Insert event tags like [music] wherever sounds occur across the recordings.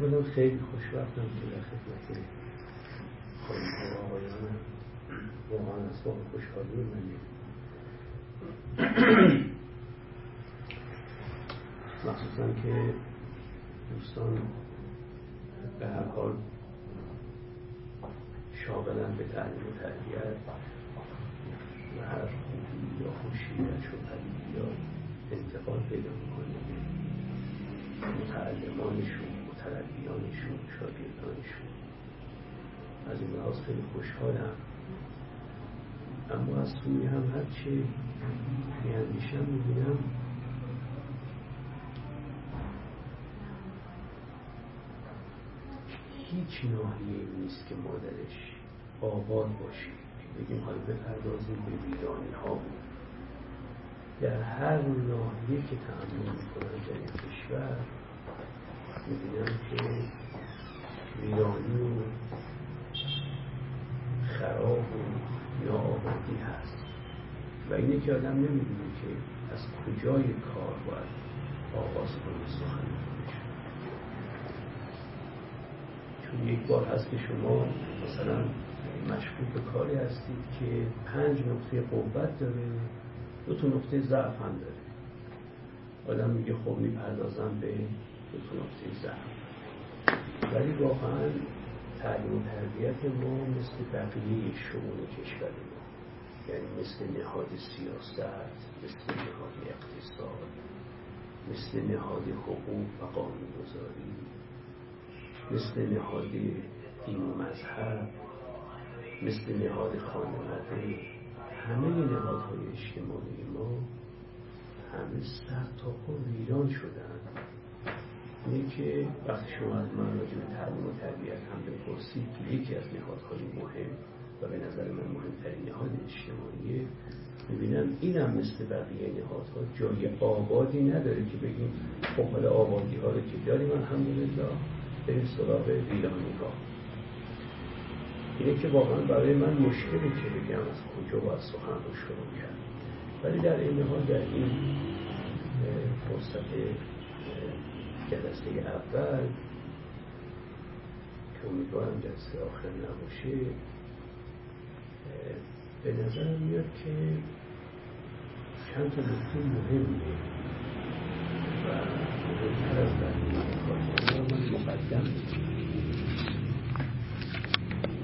اولا خیلی خوشبختم که در خدمت خانم و آقایانم واقعا اسباب خوشحالی منی مخصوصا که دوستان به هر حال شاغلن به تعلیم و تربیت و هر خوبی یا خوشی و یا انتقال پیدا می‌کنه متعلمانشون متربیانشون شاگردانشون. از این لحاظ خیلی خوشحالم. اما از سوی هم هرچه میاندیشم می‌بینم هیچ ناحیه نیست که مادرش آباد باشیم بگیم حالا بپردازیم به ویرانی ها در هر ناحیه که تعمل می‌کنن در این کشور می‌بینم که ویرانی خراب و ناآبادی هست و اینه که آدم نمی‌دونه که از کجای کار باید آغاز کنه سخن چون یک بار هست که شما مثلا مشغول به کاری هستید که پنج نقطه قوت داره دو تا نقطه ضعف هم داره. آدم میگه خب می‌پردازم به ولی واقعا تعلیم و تربیت ما مثل بقیه شعون کشور ما. یعنی مثل نهاد سیاست مثل نهاد اقتصاد مثل نهاد حقوق و قانونگذاری مثل نهاد دین و مذهب مثل نهاد خانواده. همه نهادهای اجتماعی ما همه سر تا ویران شدن اینه که وقتی شما از من راجع به تعلیم و تربیت هم بپرسید یکی از نهادهای مهم و به نظر من مهمترین نهاد اجتماعیه می‌بینم اینم مثل بقیه نهادها جای آبادی نداره که بگیم خب حالا آبادی ها رو که داریم الحمدلله بریم سراغ ویرانی ها اینه که واقعا برای من مشکلی که بگم از کجا باید سخن رو شروع کرد. ولی در این حال در این فرصت جلسه اول. که امیدوارم جلسه آخر نباشه. به نظر میاد که چند تا نکته مهمه و مهمتر از من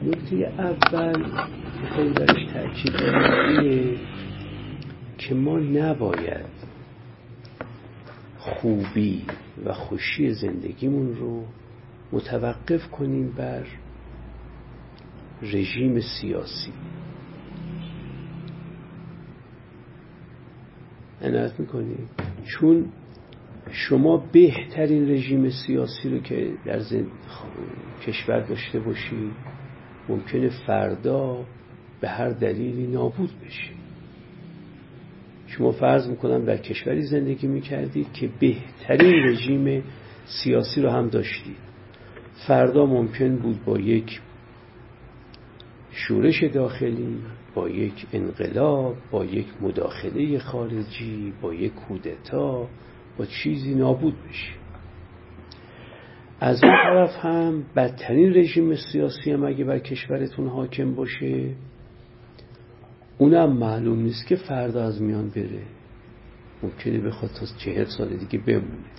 نکته اول خیلی درش تاکید دارم که ما نباید خوبی و خوشی زندگیمون رو متوقف کنیم بر رژیم سیاسی. عنایت می‌کنیم. چون شما بهترین رژیم سیاسی رو که در زند... کشور داشته باشید ممکنه فردا به هر دلیلی نابود بشه. شما فرض می‌کنم در کشوری زندگی می‌کردید که بهترین رژیم سیاسی رو هم داشتید فردا ممکن بود با یک شورش داخلی با یک انقلاب با یک مداخله خارجی با یک کودتا با چیزی نابود بشه. از اون طرف هم بدترین رژیم سیاسی هم اگه بر کشورتون حاکم باشه اونم معلوم نیست که فردا از میان بره. ممکنه بخواد تا چهل سال دیگه بمونه.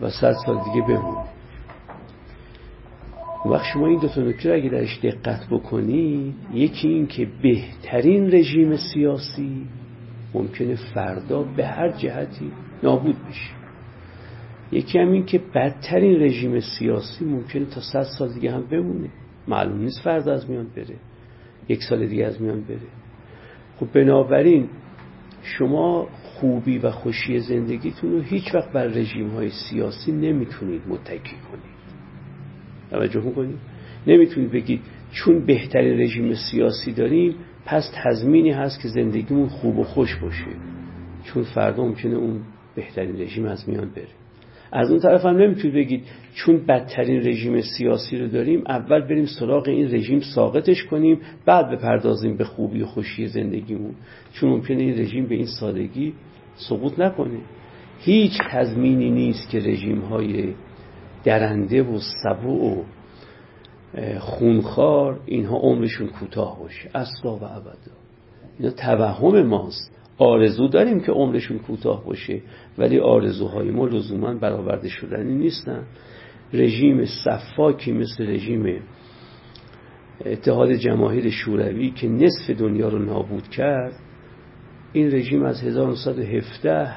و صد سال دیگه بمونه. وقت شما این دو تا نکته اگه درش دقت بکنی یکی این که بهترین رژیم سیاسی ممکنه فردا به هر جهتی نابود بشه. یکی هم این که بدترین رژیم سیاسی ممکنه تا صد سال دیگه هم بمونه. معلوم نیست فردا از میان بره. یک سال دیگه از میان بره. خب بنابراین شما خوبی و خوشی زندگیتون رو هیچ وقت بر رژیم های سیاسی نمی‌تونید متکی کنید. توجه می‌کنید؟ نمی‌تونید بگید چون بهترین رژیم سیاسی داریم پس تضمینی هست که زندگیمون خوب و خوش باشه. چون فردا ممکنه اون بهترین رژیم از میان بره. از اون طرف هم نمی‌تونید بگید چون بدترین رژیم سیاسی رو داریم اول بریم سراغ این رژیم ساقطش کنیم بعد بپردازیم به خوبی و خوشی زندگیمون. چون ممکنه این رژیم به این سادگی سقوط نکنه. هیچ تضمینی نیست که رژیم های درنده و سبوع و خونخوار اینها عمرشون کوتاه باشه. اصلا و ابدا. اینا توهم ماست. آرزو داریم که عمرشون کوتاه باشه ولی آرزوهای ما لزوما برآورده شدنی نیستن. رژیم صفاکی مثل رژیم اتحاد جماهیر شوروی که نصف دنیا رو نابود کرد این رژیم از 1917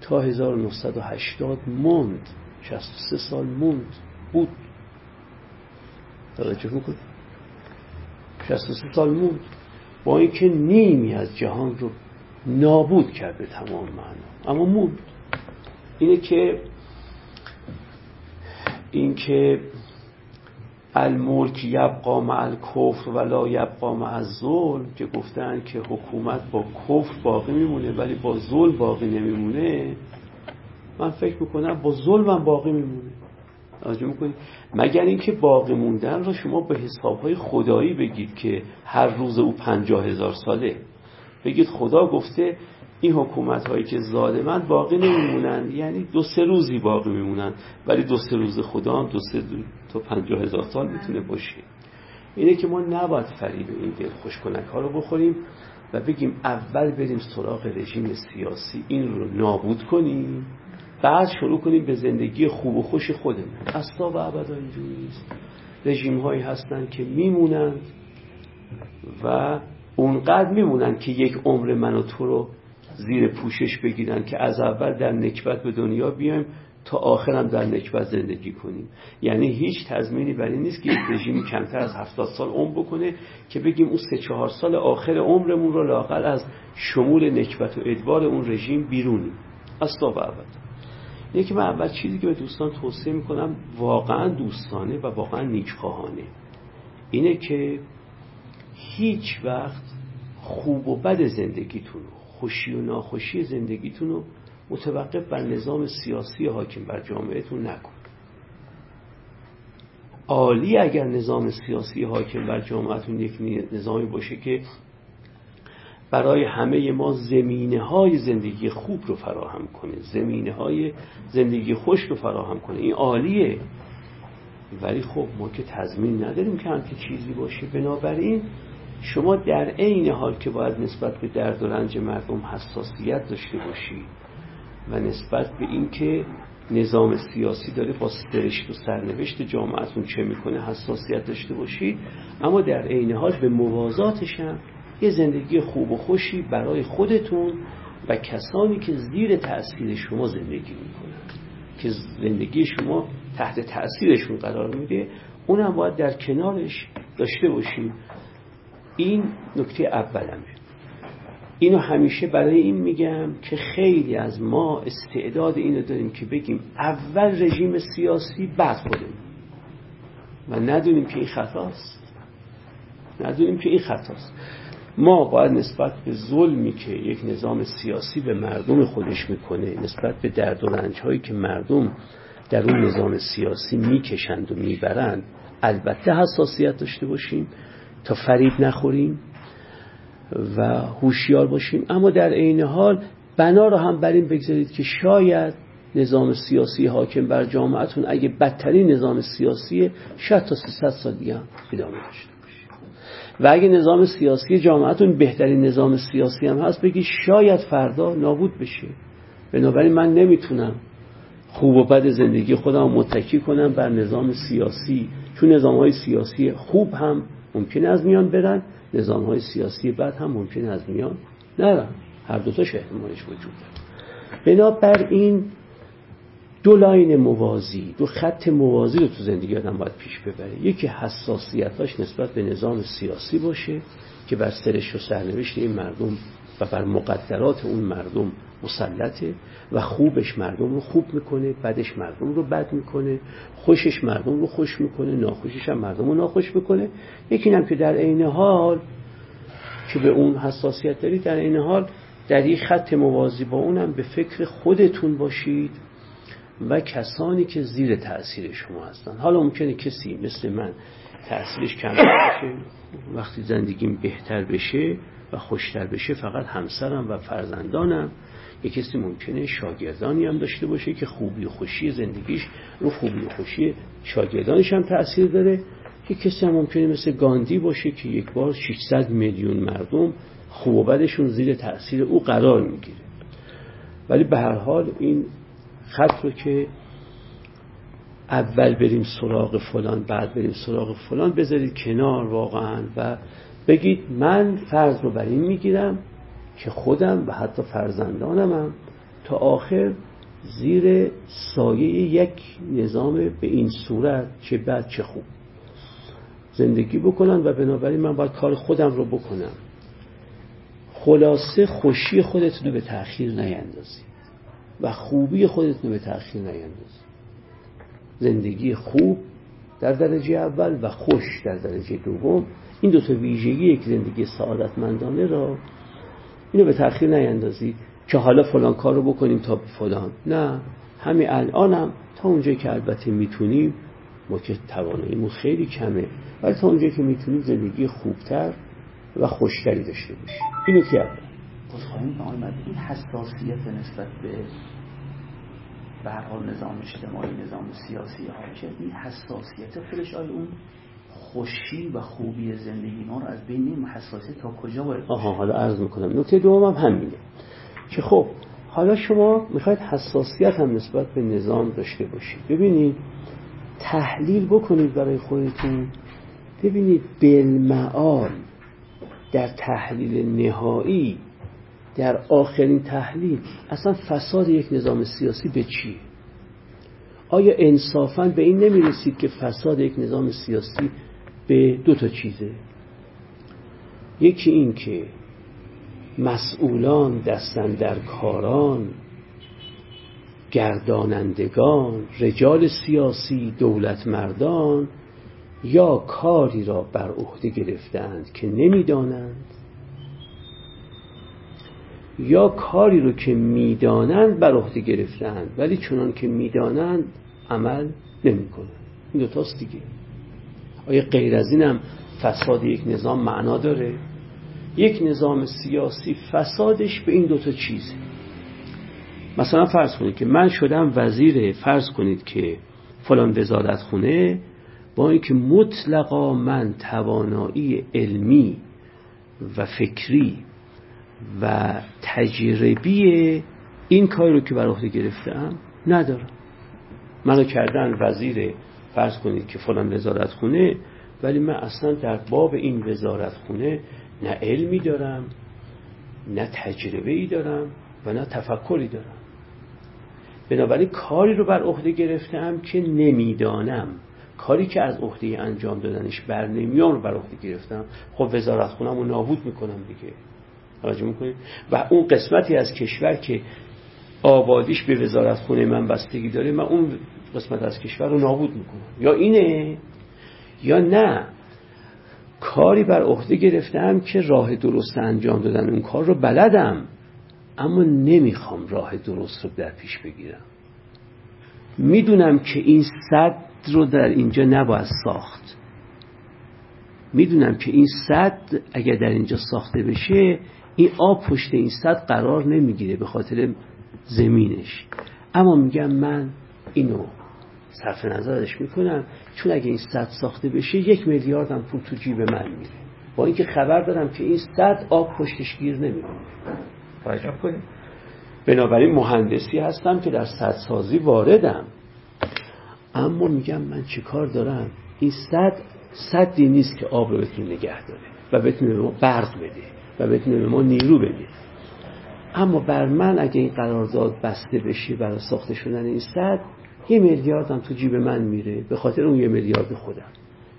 تا 1980 موند. 63 سال موند. بود. توجه می‌کنید 63 سال موند. با اینکه نیمی از جهان رو نابود کرده تمام معنا اما موند اینه که اینکه الملک یبقا مع الکفر ولا یبقا مع الظلم که گفتن که حکومت با کفر باقی میمونه ولی با ظلم باقی نمیمونه. من فکر می‌کنم با ظلم باقی میمونه. توجه می‌کنید مگر اینکه باقی موندن رو شما به حسابهای خدایی بگید که هر روز او پنجاه هزار ساله. بگید خدا گفته این حکومت هایی که ظالمن باقی نمیمونن یعنی دو سه روزی باقی میمونن ولی دو سه روز خدا هم دو سه تا پنجاه هزار سال می‌تونه باشه. اینه که ما نباید فریب این دل خوشکنک ها رو بخوریم و بگیم اول بریم سراغ رژیم سیاسی. این رو نابود کنیم. بعد شروع کنیم به زندگی خوب و خوش خودمون. اصلا و ابدا اینجوری رژیم هایی هستن که میمونند و اونقدر میمونن که یک عمر من و تو رو زیر پوشش بگیرن که از اول در نکبت به دنیا بیایم تا آخرم در نکبت زندگی کنیم. یعنی هیچ تضمینی بر این نیست که یک رژیمی کمتر از هفتاد سال عمر بکنه که بگیم اون سه چهار سال آخر عمرمون رو لاقل از شمول نکبت و ادبار اون رژیم بیرونیم اصلا و ابدا یکی من اول چیزی که به دوستان توصیه می‌کنم واقعا دوستانه و واقعا نیکخواهانه اینه که هیچ وقت خوب و بد زندگیتون خوشی و ناخوشی زندگیتون رو متوقف بر نظام سیاسی حاکم بر جامعهتون نکن. عالی اگر نظام سیاسی حاکم بر جامعهتون یک نظامی باشه که برای همه ما زمینه های زندگی خوب رو فراهم کنه زمینه های زندگی خوش رو فراهم کنه. این عالیه. ولی خب ما که تضمین نداریم که همچین چیزی باشه. بنابراین شما در عین حال که باید نسبت به درد و رنج مردم حساسیت داشته باشید و نسبت به اینکه نظام سیاسی داره با سرشت و سرنوشت جامعتون چه می‌کنه حساسیت داشته باشید اما در عین حال به موازاتش هم یه زندگی خوب و خوشی برای خودتون و کسانی که زیر تأثیر شما زندگی می‌کنن که زندگی شما تحت تأثیرشون قرار میده اونم باید در کنارش داشته باشیم این نکته اولمه. اینو همیشه برای این میگم که خیلی از ما استعداد اینو داریم که بگیم اول رژیم سیاسی بعد خودمون. و ندونیم که این خطاست. ندونیم که این خطاست. ما باید نسبت به ظلمی که یک نظام سیاسی به مردم خودش می‌کنه نسبت به درد و رنج هایی که مردم در اون نظام سیاسی می‌کشند و می‌برند البته حساسیت داشته باشیم. تا فریب نخوریم و هوشیار باشیم. اما در عین حال بنا رو هم بر این بگذارید که شاید نظام سیاسی حاکم بر جامعتون اگه بدترین نظام سیاسیه شاید تا 300 سال دیگه ادامه داشته و اگه نظام سیاسی جامعتون بهترین نظام سیاسی هم هست بگی شاید فردا نابود بشه. بنابراین من نمی‌تونم خوب و بد زندگی خودم متکی کنم بر نظام سیاسی چون نظام های سیاسی خوب هم ممکنه از میان برن. نظام های سیاسی بد هم ممکنه از میان نرن. هر دوتاش احتمالش وجود داره. بنابراین دو لاین موازی دو خط موازی رو تو زندگی آدم باید پیش ببره. یکی حساسیتاش نسبت به نظام سیاسی باشه که بر سرش و سرنوشت این مردم و بر مقدرات اون مردم مسلطه و خوبش مردم رو خوب می‌کنه بدش مردم رو بد می‌کنه خوشش مردم رو خوش می‌کنه ناخوشش هم مردم رو ناخوش می‌کنه. یکی هم که در عین حال که به اون حساسیت دارید در این حال در این خط موازی با اونم به فکر خودتون باشید و کسانی که زیر تاثیر شما هستن. حالا ممکنه کسی مثل من تاثیرش کم بشه وقتی زندگیم بهتر بشه و خوشتر بشه فقط همسرم و فرزندانم. یه کسی ممکنه شاگردانی هم داشته باشه که خوبی و خوشی زندگیش رو خوبی و خوشی شاگردانش هم تأثیر داره. یه کسی هم ممکنه مثل گاندی باشه که یک بار 600 میلیون مردم خوب و بدشون زیر تأثیر او قرار می‌گیره. ولی به هر حال این خط رو که اول بریم سراغ فلان بعد بریم سراغ فلان بذارید کنار واقعا و بگید من فرض رو بر این می‌گیرم که خودم و حتی فرزندانم هم تا آخر زیر سایه یک نظام به این صورت چه بد چه خوب زندگی بکنن و بنابراین من باید کار خودم رو بکنم. خلاصه خوشی خودتون رو به تأخیر نیندازید و خوبی خودتون رو به تأخیر نیندازید زندگی خوب در درجه اول و خوش در درجه دوم. این دو تا ویژگی یک زندگی سعادتمندانه را اینو به تأخیر نیندازید که حالا فلان کار رو بکنیم تا فلان. نه همین الانم تا اونجایی که البته می‌تونیم ما که تواناییمون خیلی کمه. ولی تا اونجایی که می‌تونیم زندگی خوبتر و خوشتری داشته باشیم. اینو که اول. این حساسیت نسبت به به نظام اجتماعی نظام سیاسی حاکم این حساسیت خودش اون خوشی و خوبی زندگی ما رو از بین حساسیت تا کجا باید آها حالا عرض می‌کنم. نکته دوم هم همینه که خب حالا شما می‌خواید حساسیت هم نسبت به نظام داشته باشید. ببینید تحلیل بکنید برای خودتون. ببینید بالمعال در تحلیل نهایی در آخرین تحلیل اصلا فساد یک نظام سیاسی به چی؟ آیا انصافا به این نمی‌رسید که فساد یک نظام سیاسی به دو تا چیزه. یکی این که مسئولان دستن در کاران گردانندگان رجال سیاسی دولت مردان یا کاری را بر عهده گرفتند که نمی‌دانند یا کاری رو که می‌دانند بر عهده گرفتند ولی چنان که می‌دانند عمل نمی‌کنند. این دو تاست دیگه. آیا غیر از اینم فساد یک نظام معنا داره؟ یک نظام سیاسی فسادش به این دوتا چیزه. مثلا فرض کنید که من شدم وزیر فرض کنید که فلان وزارت خونه با اینکه مطلقا من توانایی علمی و فکری و تجربی این کاری رو که بر عهده گرفتم ندارم. منو کردن وزیر فرض کنید که فلان وزارت خونه ولی من اصلا در باب این وزارت خونه نه علمی دارم نه تجربه ای دارم و نه تفکری دارم. بنابراین کاری رو بر عهده گرفتم که نمی‌دانم. کاری که از عهده انجام دادنش بر نمیام رو بر عهده گرفتم. خب وزارت خونم رو نابود می‌کنم دیگه. می‌کنید؟ و اون قسمتی از کشور که آبادیش به وزارت خونه من بستگی داره من اون قسمت از کشور رو نابود می‌کنم یا اینه یا نه. کاری بر عهده گرفتم که راه درست انجام دادن اون کار رو بلدم اما نمی‌خوام راه درست رو در پیش بگیرم. می‌دونم که این صد رو در اینجا نباید ساخت. می‌دونم که این صد اگر در اینجا ساخته بشه این آب پشت این صد قرار نمی‌گیره به خاطر زمینش. اما میگم من اینو صرف نظرش می‌کنم. چون اگه این صد ساخته بشه یک میلیارد هم پول تو جیب من میره. با اینکه خبر دارم که این صد آب پشتش گیر نمی‌کنه. توجه کنید بنابراین مهندسی هستم که در سازی واردم. اما میگم من چه کار دارم؟ این صد صدی نیست که آب رو بتونه نگه داره و بتونه به ما برق بده و بتونه به ما نیرو بده. اما بر من اگه این قرارداد بسته بشه برای ساخته شدن این صد یه میلیارد هم تو جیب من میره به خاطر اون یه میلیارد خودم.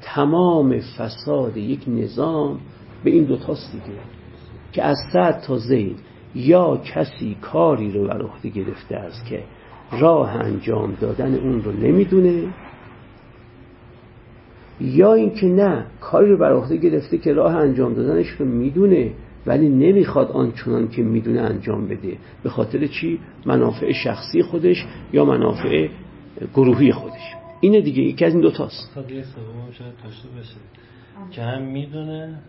تمام فساد یک نظام به این دوتاست دیگه که از صد تا زید یا کسی کاری رو بر عهده گرفته است که راه انجام دادن اون رو نمی‌دونه یا اینکه نه کاری رو بر عهده گرفته که راه انجام دادنش رو می‌دونه ولی نمی‌خواد آنچنان که می‌دونه انجام بده. به خاطر چی؟ منافع شخصی خودش یا منافع گروهی خودش. اینه دیگه یکی از این دوتاست باشه. که هم می‌دونه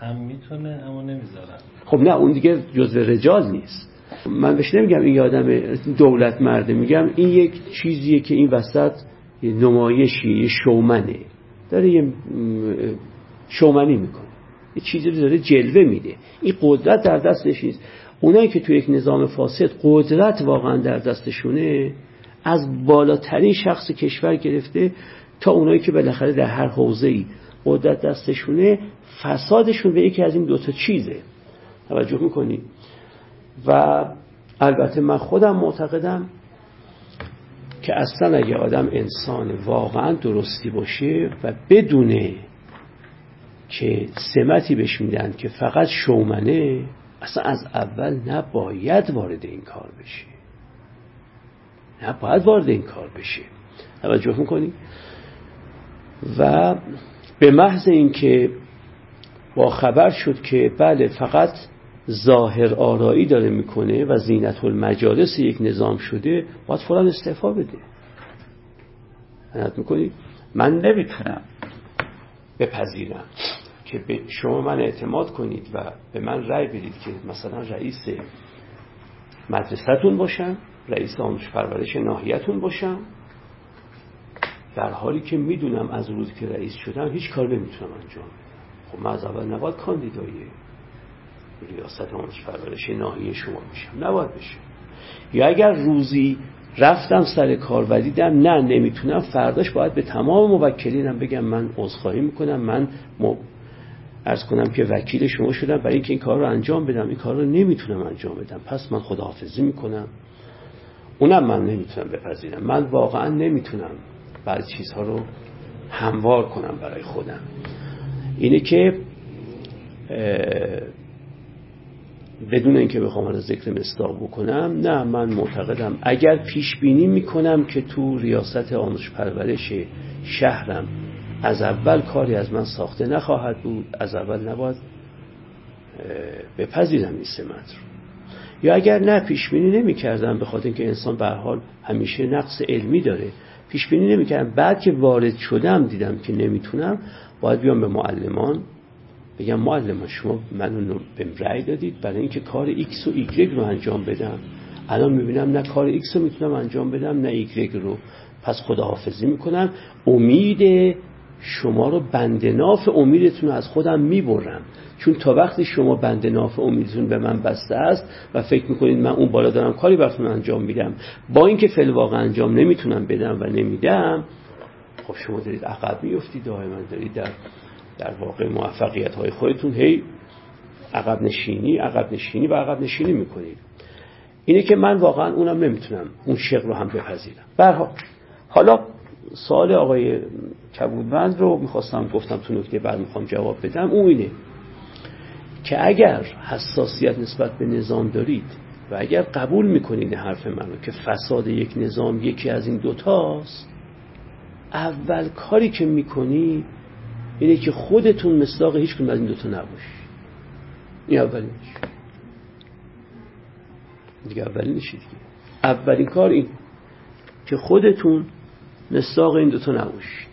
هم می‌تونه اما نمی‌ذارن خب نه اون دیگه جزء رجال نیست. من بهش نمیگم این یادم دولت مرده. میگم این یک چیزیه که این وسط یه نمایشی یه شومنه. داره یه شومنی می‌کنه. یه چیزی رو داره جلوه میده. این قدرت در دستش نیست. اونایی که تو یک نظام فاسد قدرت واقعا در دستشونه از بالاترین شخص کشور گرفته تا اونایی که بالاخره در هر حوزه ای قدرت دستشونه فسادشون به یکی از این دوتا چیزه. توجه می‌کنی؟ و البته من خودم معتقدم که اصلا اگه آدم انسان واقعا درستی باشه و بدونه که سمتی بهش میدن که فقط شومنه اصلا از اول نباید وارد این کار بشه. نباید وارد این کار بشه توجه می‌کنی؟ و به محض اینکه با خبر شد که بله فقط ظاهر آرایی داره می‌کنه و زینت المجالس یک نظام شده باید فورا استعفا بده. می‌کنی؟ من نمی‌تونم بپذیرم که به شما من اعتماد کنید و به من رأی بدید که مثلا رئیس مدرسهتون باشم. رئیس آموزش پرورش ناحیتون باشم. در حالی که می‌دونم از روز که رئیس شدم هیچ کار نمی‌تونم انجام خب من از اول نباید کاندیدای ریاست آموزش پرورش ناحیه شما میشم نباید بشه. یا اگر روزی رفتم سر کار و دیدم نه نمی‌تونم فرداش باید به تمام موکلینم بگم من عذرخواهی می‌کنم من ارز کنم که وکیل شما شدم برای اینکه این کار رو انجام بدم. این کار رو نمی‌تونم انجام بدم. پس من خداحافظی می‌کنم. اونم من نمی‌تونم بپذیرم. من واقعا نمی‌تونم بعضی چیزها رو هموار کنم برای خودم. اینه که بدون اینکه بخوام از ذکر مستاق بکنم نه من معتقدم اگر پیش بینی می‌کنم که تو ریاست آموزش پرورش شهرم از اول کاری از من ساخته نخواهد بود از اول نباید بپذیرم این سمت رو. یا اگر نه پیش بینی نمی‌کردم به خاطر اینکه انسان به حال همیشه نقص علمی داره. پیش بینی نمی‌کردم بعد که وارد شدم دیدم که نمی‌تونم باید بیام به معلمان. بگم معلمان شما منو به رأی دادید. برای اینکه کار ایکس و ایگرگ رو انجام بدم. الان می‌بینم نه کار ایکس رو می‌تونم انجام بدم نه ایگرگ رو. پس خداحافظی می‌کنم. امید شما رو بندناف امیدتون از خودم می‌برم. چون تا وقتی شما بند ناف امیدتون به من بسته است و فکر می‌کنید من اون بالا دارم کاری براتون انجام میدم با اینکه فی الواقع انجام نمی‌تونم بدم و نمیدم خب شما دارید عقب میفتید دائما دارید در در واقع موفقیت های خودتون هی عقب نشینی عقب نشینی و عقب نشینی می‌کنید. اینه که من واقعا اونم نمی‌تونم اون شق رو هم بپذیرم. برها حالا سوال آقای کبودمند رو می‌خواستم گفتم تو نکته بعد می‌خوام جواب بدم. اون اینه که اگر حساسیت نسبت به نظام دارید و اگر قبول می‌کنید حرف منو که فساد یک نظام یکی از این دوتاست اول کاری که می‌کنی اینه که خودتون مصداق هیچ از این دوتا نباشی این اولینش دیگه اولینش دیگه اولین کار این که خودتون مصداق این دوتا نباشید.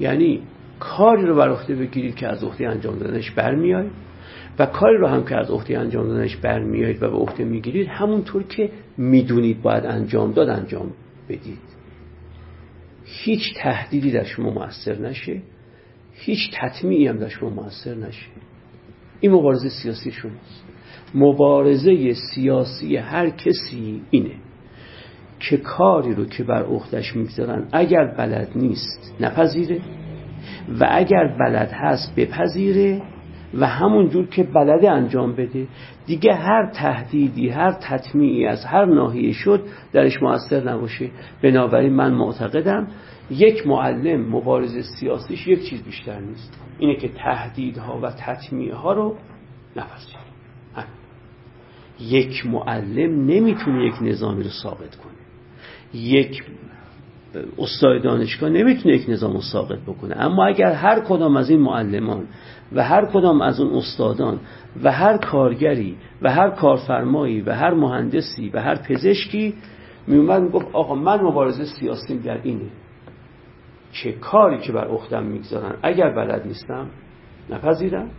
یعنی کاری رو بر عهده بگیرید که از عهده انجام دادنش برمیاید و کاری رو هم که از عهده انجام دادنش برمیایید و به عهده می‌گیرید همونطور که می‌دونید باید انجام داد انجام بدید. هیچ تهدیدی در شما موثر نشه هیچ تطمیعی هم در شما موثر نشه. این مبارزه سیاسی شماست. مبارزه سیاسی هر کسی اینه. که کاری رو که بر عهدهش می‌گذارن. اگر بلد نیست نپذیره. و اگر بلد هست بپذیره و همون جور که بلده انجام بده. دیگه هر تهدیدی هر تطمیعی از هر ناحیه شد درش موثر نباشه. بنابراین من معتقدم یک معلم مبارز سیاسیش یک چیز بیشتر نیست. اینه که تهدیدها و تطمیعها رو نپذیره. یک معلم نمی‌تونه یک نظامی رو ثابت کنه. یک استاد دانشگاه نمی‌تونه یک نظام رو ثابت بکنه. اما اگر هر کدام از این معلمان و هر کدام از اون استادان و هر کارگری و هر کارفرمایی و هر مهندسی و هر پزشکی میومد می‌گفت آقا من مبارزه سیاسیم در اینه. چه کاری که بر اختم می‌گذارن؟ اگر بلد نیستم نپذیرم.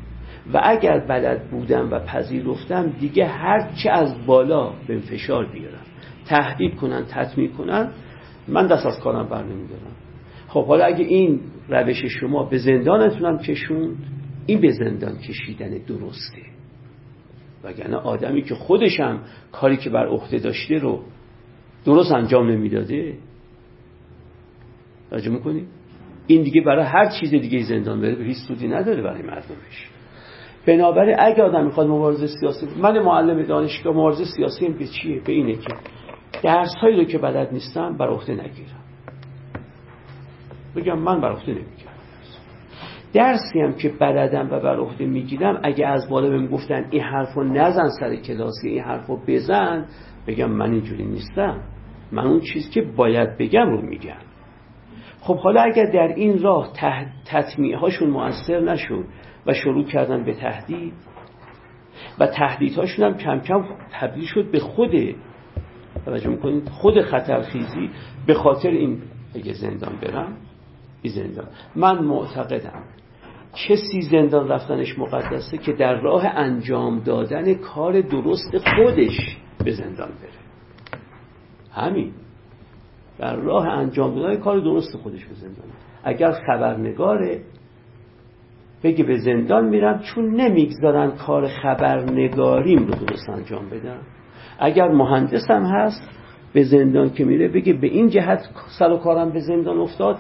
و اگر بلد بودم و پذیرفتم دیگه هر چه از بالا به فشار بیارم تهدید کنن تطمیع کنن من دست از کارم بر نمیدارم. خب حالا اگه این روش شما به زندانتونم کشوند این به زندان کشیدن درسته. وگرنه آدمی که خودشم کاری که بر عهده داشته رو درست انجام نمی‌داده. راجع می‌کنی؟ این دیگه برای هر چیز دیگه زندان بره به هیچ سودی نداره برای مردمش. بنابراین اگه آدم می‌خواد مبارزه سیاسی من معلم دانشگاه مبارزه سیاسی هم به چیه؟ به اینه که درس هایی رو که بلد نیستم بر عهده نگیرم. بگم من بر عهده نمی‌گیرم. درسی هم که بلدم و بر عهده می‌گیرم اگه از بالا بهم گفتن این حرفو نزن سر کلاسی این حرفو بزن بگم من اینجوری نیستم. من اون چیزی که باید بگم رو میگم. خب حالا اگر در این راه تطمیع هاشون مؤثر نشد و شروع کردن به تهدید و تهدیدهاشون هم کم کم تبدیل شد به خود توجه می‌کنید؟ خود خطرخیزی به خاطر این اگه زندان برم این زندان. من معتقدم کسی زندان رفتنش مقدسه که در راه انجام دادن کار درست خودش به زندان بره. همین. در راه انجام دادن کار درست خودش به زندان اگر خبرنگاره بگه به زندان میرم چون نمی‌گذارن کار خبرنگاریم رو درست انجام بدم اگر مهندسم هست به زندان که میره بگه به این جهت سر و کارم به زندان افتاد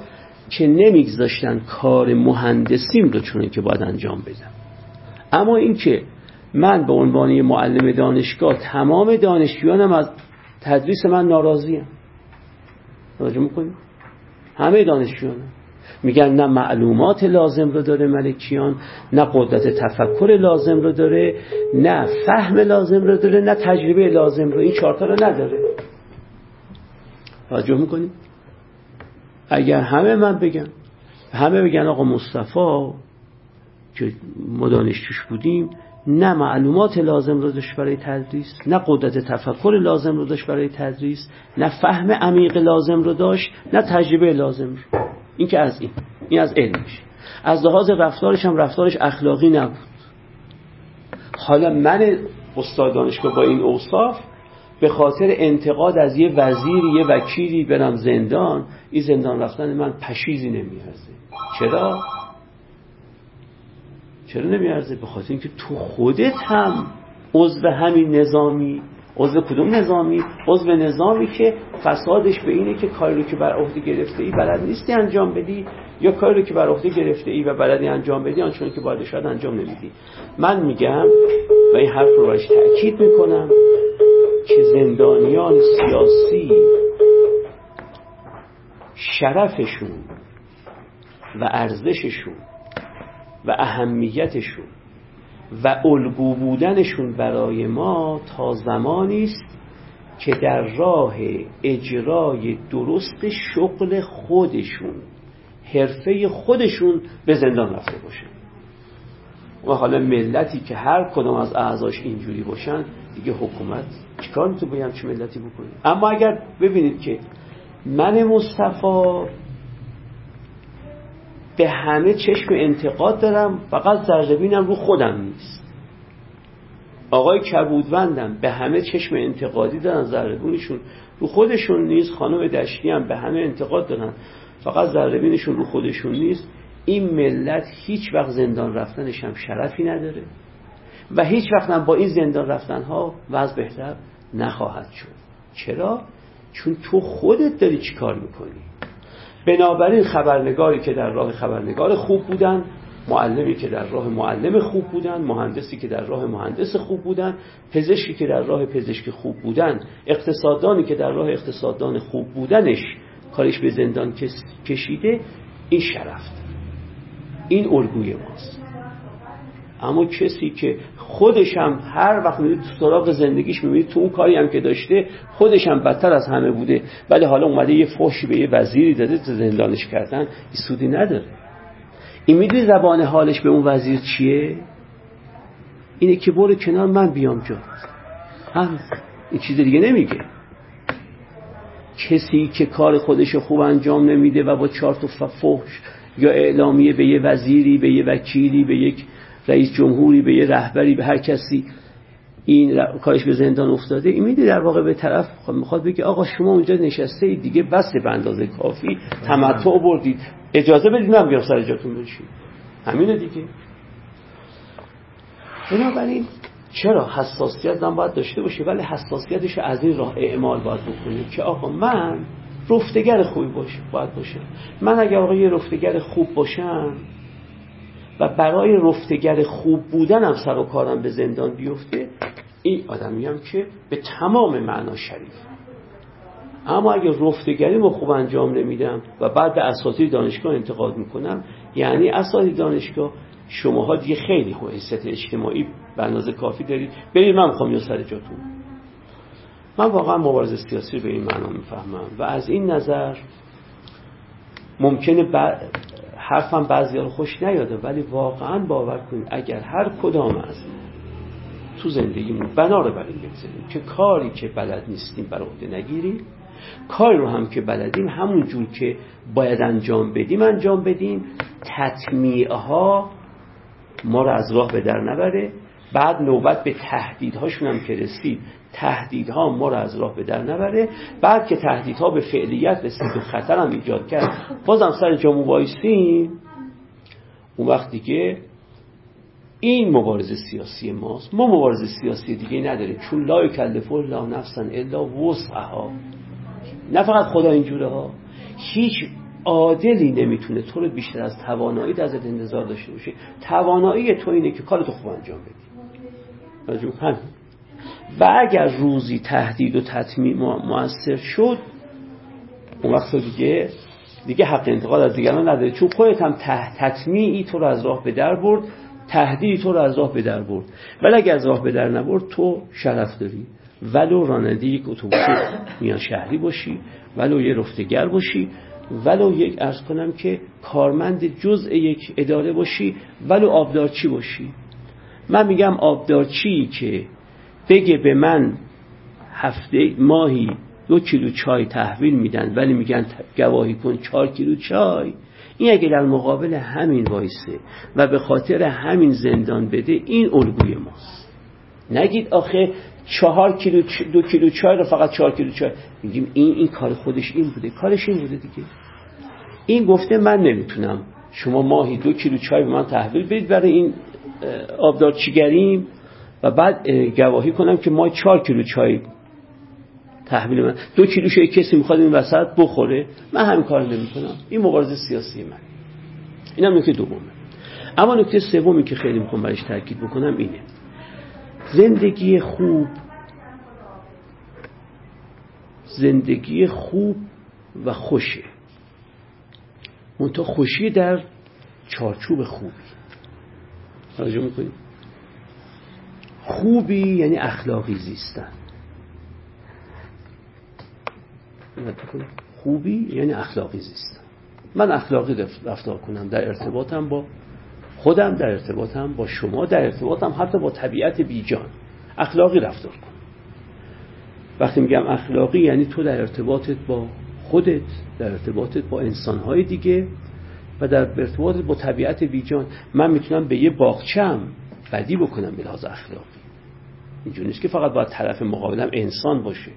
که نمیگذاشتن کار مهندسیم رو چون که باید انجام بدم. اما اینکه من به عنوان معلم دانشگاه تمام دانشجویانم از تدریس من ناراضیم توجه می‌کنیم همه دانشجویانم. میگن نه معلومات لازم رو داره ملکیان نه قدرت تفکر لازم رو داره نه فهم لازم رو داره نه تجربه لازم رو. این چهارتا رو نداره. توجه می‌کنیم؟ اگر همه من بگم همه بگن آقا مصطفی که ما دانشجوش بودیم نه معلومات لازم رو داشت برای تدریس نه قدرت تفکر لازم رو داشت برای تدریس نه فهم عمیق لازم رو داشت نه تجربه لازم رو. این که از این این از علمش از لحاظ رفتارش هم رفتارش اخلاقی نبود حالا من استاد دانشگاه با این اوصاف به خاطر انتقاد از یه وزیر یه وکیلی برم زندان این زندان رفتن من پشیزی نمیارزه چرا؟ چرا نمیارزه؟ به خاطر اینکه تو خودت هم عضو همین نظامی عضو کدوم نظامی؟ عضو نظامی که فسادش به اینه که کاری رو که بر عهده گرفته ای بلد نیستی انجام بدی یا کاری رو که بر عهده گرفته ای و بلدی انجام بدی آنچون که باید شاید انجام نمیدی. من میگم و این حرف رو باش تأکید می‌کنم که زندانیان سیاسی شرفشون و ارزششون و اهمیتشون و الگو بودنشون برای ما تا زمانی است که در راه اجرای درست شغل خودشون حرفه خودشون به زندان رفته باشه. و حالا ملتی که هر کدام از اعضاش اینجوری باشن دیگه حکومت چیکار می‌تونه باید چه ملتی بکنه؟ اما اگر ببینید که من مصطفی به همه چشم انتقاد دارم فقط زرزبینم رو خودم نیست. آقای کبودوندم به همه چشم انتقادی دارن زربونشون رو خودشون نیست خانم دشتی هم به همه انتقاد دارن فقط زربینشون رو خودشون نیست. این ملت هیچ وقت زندان رفتنش هم شرفی نداره و هیچ وقت هم با این زندان رفتن ها وضع بهتر نخواهد شد. چرا؟ چون تو خودت داری چی کار می‌کنی؟ بنابراین خبرنگاری که در راه خبرنگار خوب بودن معلمی که در راه معلم خوب بودن مهندسی که در راه مهندس خوب بودن پزشکی که در راه پزشک خوب بودن اقتصاددانی که در راه اقتصاددان خوب بودنش کارش به زندان کشیده این شرفت. این الگوی ماست. اما کسی که خودش هم هر وقت می‌دید تو سراغ زندگیش می‌بینید تو اون کاری هم که داشته خودش هم بدتر از همه بوده. ولی حالا اومده یه فحشی به یه وزیری داده زندانش کردن. این سودی نداره. این می‌دونی زبان حالش به اون وزیر چیه؟ اینه که برو کنار من بیام جا. هم این چیز دیگه نمیگه. کسی که کار خودش خوب انجام نمیده و با چهار تا فحش یا اعلامیه به یه وزیری به یه وکیلی به یک رئیس جمهوری به یه رهبری به هر کسی این کارش به زندان افتاده این میده در واقع به طرف می‌خواد بگه آقا شما اونجا نشسته اید دیگه بس به اندازه کافی تمتع بردید. اجازه بدید من بیام سر جاتون بشید همینه دیگه. بنابراین چرا حساسیت هم باید داشته باشه؟ ولی حساسیتش از این راه اعمال باید بکنه که آقا من رفتگر خوبی باشه باید باشه من اگر آقا یه رفتگر خوب باشم و برای رفتگر خوب بودنم سر و کارم به زندان بیفته این آدمیم که به تمام معنا شریف. اما اگر رفتگری رو خوب انجام نمیدم و بعد به اساتید دانشگاه انتقاد می‌کنم یعنی اساتید دانشگاه شماها دیگه خیلی خوب حیثیت اجتماعی به اندازه کافی دارید. برید من می‌خوام سر جاتون. من واقعا مبارزه سیاسی به این معنا می‌فهمم و از این نظر ممکنه حرفم بعضی رو خوش نیاده ولی واقعا باور کنید اگر هر کدام از تو زندگیمون بنا رو بر بگذاریم که کاری که بلد نیستیم بر عهده نگیریم کاری رو هم که بلدیم همون جور که باید انجام بدیم انجام بدیم. تطمیعها ها ما رو از راه به در نبره. بعد نوبت به تهدیدهاشون هم که رسید تهدیدها ما رو از راه به در نبره. بعد که تهدیدها به فعلیت رسید و خطر هم ایجاد کرد بازم سر جامو وایسیم اون وقت دیگه این مبارزه سیاسی ماست. ما مبارزه سیاسی دیگه نداریم. چون لا یکلف الله نفسا الا وسعها. نه فقط خدا اینجوره ها. هیچ عادلی نمی‌تونه تو رو بیشتر از توانایی ازت انتظار داشته باشه. توانایی تو اینه که کارتو خوب انجام بدی. و اگر روزی تهدید و تطمیع موثر شد اون وقت دیگه دیگه حق انتقاد از دیگران نداره چون خودت هم تطمیعی تو رو از راه به در برد تهدیدی تو رو از راه به در برد. ولی اگر از راه به در نبرد تو شرف داری. ولو راننده یک اتوبوس میان شهری باشی ولو یه رفتگر باشی ولو یک ارز کنم که کارمند جزء یک اداره باشی ولو آبدارچی باشی. من میگم آبدارچی که بگه به من هفته ماهی دو کیلو چای تحویل میدن ولی میگن گواهی کن چهار کیلو چای. این اگه در مقابل همین وایسه و به خاطر همین زندان بده این الگوی ماست. نگید آخه چهار کیلو دو کیلو چای رو فقط چهار کیلو چای. میگیم این این کار خودش این بوده. کارش این بوده دیگه. این گفته من نمی‌تونم. شما ماهی دو کیلو چای به من تحویل بدید برای این آبدارچیگریم و بعد گواهی کنم که ما چهار کیلو چای تحویل من دو کیلو چای کسی می‌خواد این وسط بخوره من همین کار نمی کنم این مبارزه سیاسی من این هم نکته دومه. اما نکته سومی که خیلی می‌خوام برش تاکید بکنم اینه. زندگی خوب زندگی خوب و خوشه. منتها خوشی در چارچوب خوبی. توجه می‌کنید خوبی یعنی اخلاقی زیستن. خوبی یعنی اخلاقی زیستن. من اخلاقی رفتار کنم در ارتباطم با خودم در ارتباطم با شما در ارتباطم حتی با طبیعت بیجان اخلاقی رفتار کنم وقتی میگم اخلاقی یعنی تو در ارتباطت با خودت در ارتباطت با انسانهای دیگه و در ارتباطت با طبیعت بیجان من می‌تونم به یه باغچم بدی بکنم به لحاظ اخلاقی. اینجور نیست که فقط باید طرف مقابلم انسان باشه.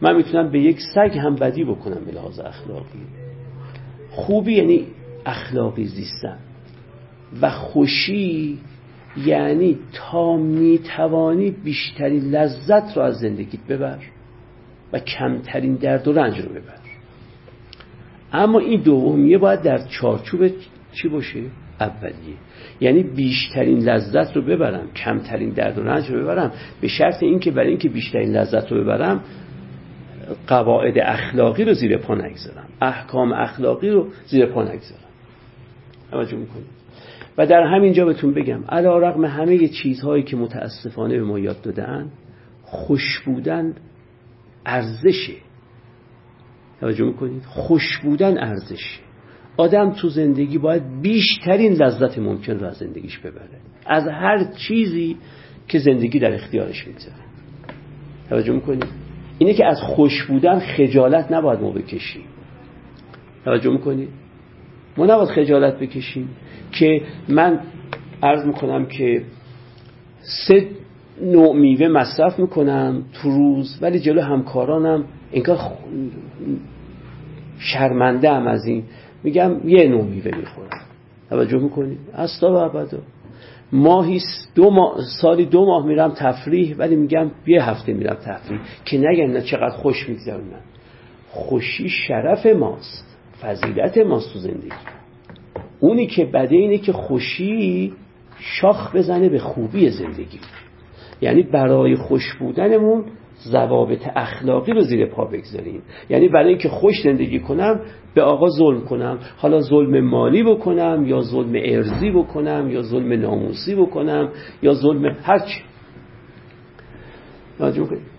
من می‌تونم به یک سگ هم بدی بکنم به لحاظ اخلاقی. خوبی یعنی اخلاقی زیستن. و خوشی یعنی تا می‌توانی بیشترین لذت رو از زندگیت ببر و کمترین درد و رنج رو ببر. اما این دومیه باید در چارچوب چی باشه؟ اولیه. یعنی بیشترین لذت رو ببرم کمترین درد و رنج رو ببرم. به شرط اینکه برای اینکه بیشترین لذت رو ببرم قواعد اخلاقی رو زیر پا نگذارم. احکام اخلاقی رو زیر پا نگذارم. توجه می‌کنید؟ و در همین جا بهتون بگم علا رقم همه چیزهایی که متاسفانه به ما یاد دادن خوش بودن ارزشه. توجه می‌کنید؟ خوش بودن ارزشه. آدم تو زندگی باید بیشترین لذت ممکن رو از زندگیش ببره. از هر چیزی که زندگی در اختیارش می‌گذاره. توجه می‌کنید اینه که از خوش بودن خجالت نباید ما بکشیم. توجه می‌کنید ما نباید خجالت بکشیم که من عرض می‌کنم که سه نوع میوه مصرف می‌کنم تو روز ولی جلو همکارانم انگار شرمنده هم از این. میگم یه نوع میوه می‌خورم. توجه می‌کنید؟ اصلا و ابدا. ماهی دو ماه سالی دو ماه میرم تفریح ولی میگم یه هفته میرم تفریح. که نگن نه چقدر خوش میگذرونم. خوشی شرف ماست. فضیلت ماست تو زندگی. اونی که بده اینه که خوشی شاخ بزنه به خوبی زندگی. یعنی برای خوش بودنمون ضوابط اخلاقی رو زیر پا بگذاریم. یعنی برای اینکه خوش زندگی کنم به آقا ظلم کنم. حالا ظلم مالی بکنم یا ظلم ارزی بکنم یا ظلم ناموسی بکنم یا ظلم هرچی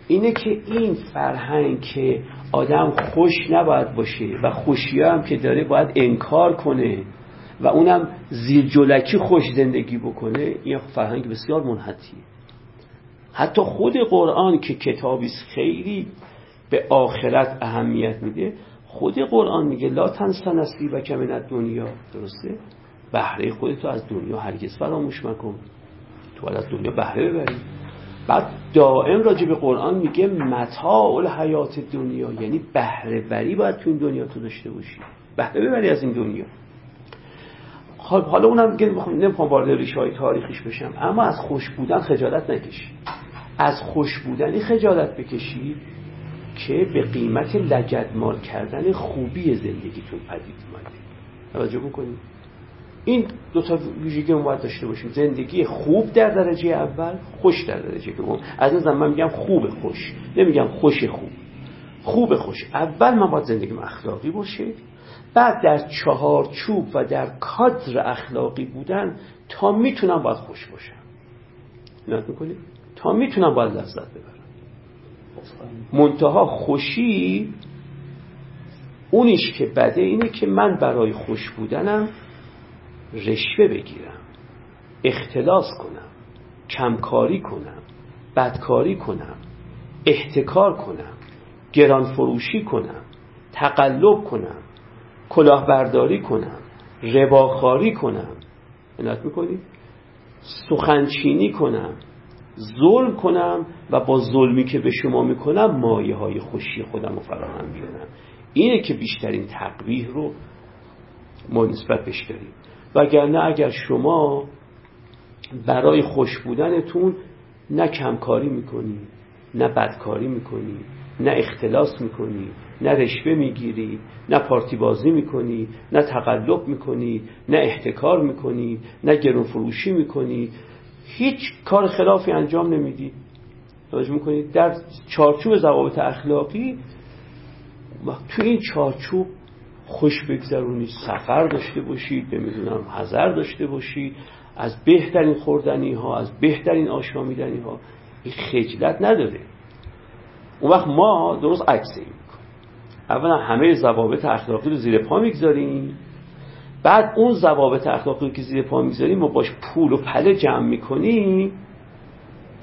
اینه که این فرهنگ که آدم خوش نباید باشه و خوشی هم که داره باید انکار کنه و اونم زیر جلکی خوش زندگی بکنه این فرهنگ بسیار منحطیه. حتی خود قرآن که کتابی خیلی به آخرت اهمیت میده. خود قرآن میگه لا تنسا و کمنت دنیا درسته؟ بهره خودتو از دنیا هرگز فراموش مکن. تو از دنیا بهره ببری. بعد دائم راجع به قرآن میگه متاع الحیات دنیا. یعنی بهره بری باید تو این دنیا تو داشته باشی. بهره ببری از این دنیا. خب حالا اونم دیگه نمی‌خوام وارد ریشه های تاریخیش بشم اما از خوش بودن خجالت نکشی از خوش بودنی خجالت بکشید که به قیمت لگدمال کردن خوبی زندگیتون پدید اومده. توجه بکنید این دو تا ویژگی رو باید داشته باشیم. زندگی خوب در درجه اول خوش در درجه دوم. از این من میگم خوب خوش نمیگم خوش خوب. خوب خوش. اول من باید زندگیم اخلاقی باشه. بعد در چهارچوب و در کادر اخلاقی بودن تا می‌تونم باید خوش باشم. نت می‌کنید تا می‌تونم باید لذت ببرم. منتها خوشی اونیش که بده اینه که من برای خوش بودنم رشوه بگیرم اختلاس کنم کمکاری کنم بدکاری کنم احتکار کنم گران فروشی کنم تقلب کنم کلاهبرداری کنم رباخاری کنم. عنایت می‌کنید سخنچینی کنم. ظلم کنم و با ظلمی که به شما می‌کنم مایه های خوشی خودم رو فراهم بیارم. اینه که بیشترین تقویح رو ما نسبت بش داریم. وگرنه اگر شما برای خوش بودنتون نه کمکاری می‌کنی نه بدکاری می‌کنی نه اختلاس می‌کنی نه رشوه می‌گیری نه پارتی بازی می‌کنی نه تقلب می‌کنی نه احتکار می‌کنی نه گرون فروشی می‌کنی هیچ کار خلافی انجام نمیدی. توجه می‌کنید در چارچوب ضوابط اخلاقی تو این چارچوب خوش بگذرونید سفر داشته باشید نمی‌دونم حذر داشته باشید از بهترین خوردنی ها از بهترین آشامیدنی ها این خجلت نداره. اون وقت ما درست عکس این اولا همه ضوابط اخلاقی رو زیر پا می‌گذاریم. بعد اون ضوابط اخلاقی که زیر پا می‌ذاریم و باش پول و پله جمع می‌کنیم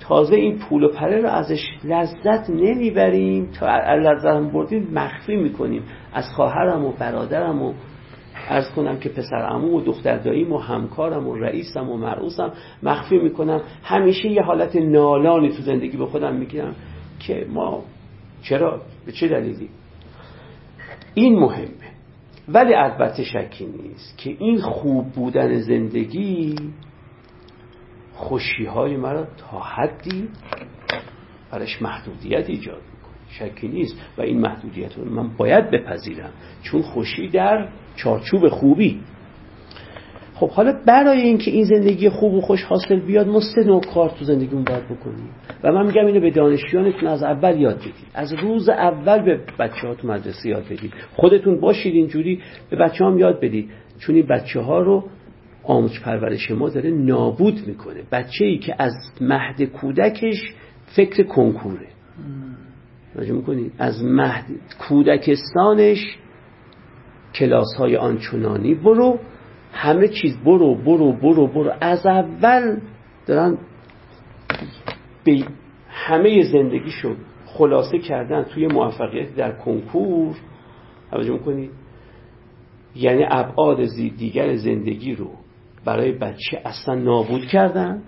تازه این پول و پله رو ازش لذت نمی‌بریم تا لذت هم بردیم مخفی می‌کنیم. از خواهرم و برادرم و ارز کنم که پسر امو و دختر داییم و همکارم و رئیسم و مرعوسم مخفی می‌کنم. همیشه یه حالت نالانی تو زندگی به خودم می‌گیرم که ما چرا؟ به چه دلیلی؟ این مهمه ولی البته شکی نیست که این خوب بودن زندگی خوشی های مرا تا حدی برش محدودیت ایجاد می‌کنه. شکی نیست و این محدودیت رو من باید بپذیرم. چون خوشی در چارچوب خوبی. خب حالا برای اینکه این زندگی خوب و خوش حاصل بیاد ما سه نوع کار تو زندگیمون باید بکنیم. و من میگم اینو به دانشیانتون از اول یاد بدید از روز اول به بچه ها تو مدرسه یاد بدید خودتون باشید اینجوری به بچه هم یاد بدید. چون این بچه ها رو آموزش پرورش ما داره نابود می‌کنه. بچه ای که از مهد کودکش فکر کنکوره. راجع می‌کنید از مهد کودکستانش کلاس های آنچنانی برو. همه چیز برو برو برو برو. از اول دارن به همه زندگیشو خلاصه کردن توی موفقیت در کنکور. توجه می‌کنید یعنی ابعاد دیگر زندگی رو برای بچه اصلا نابود کردن.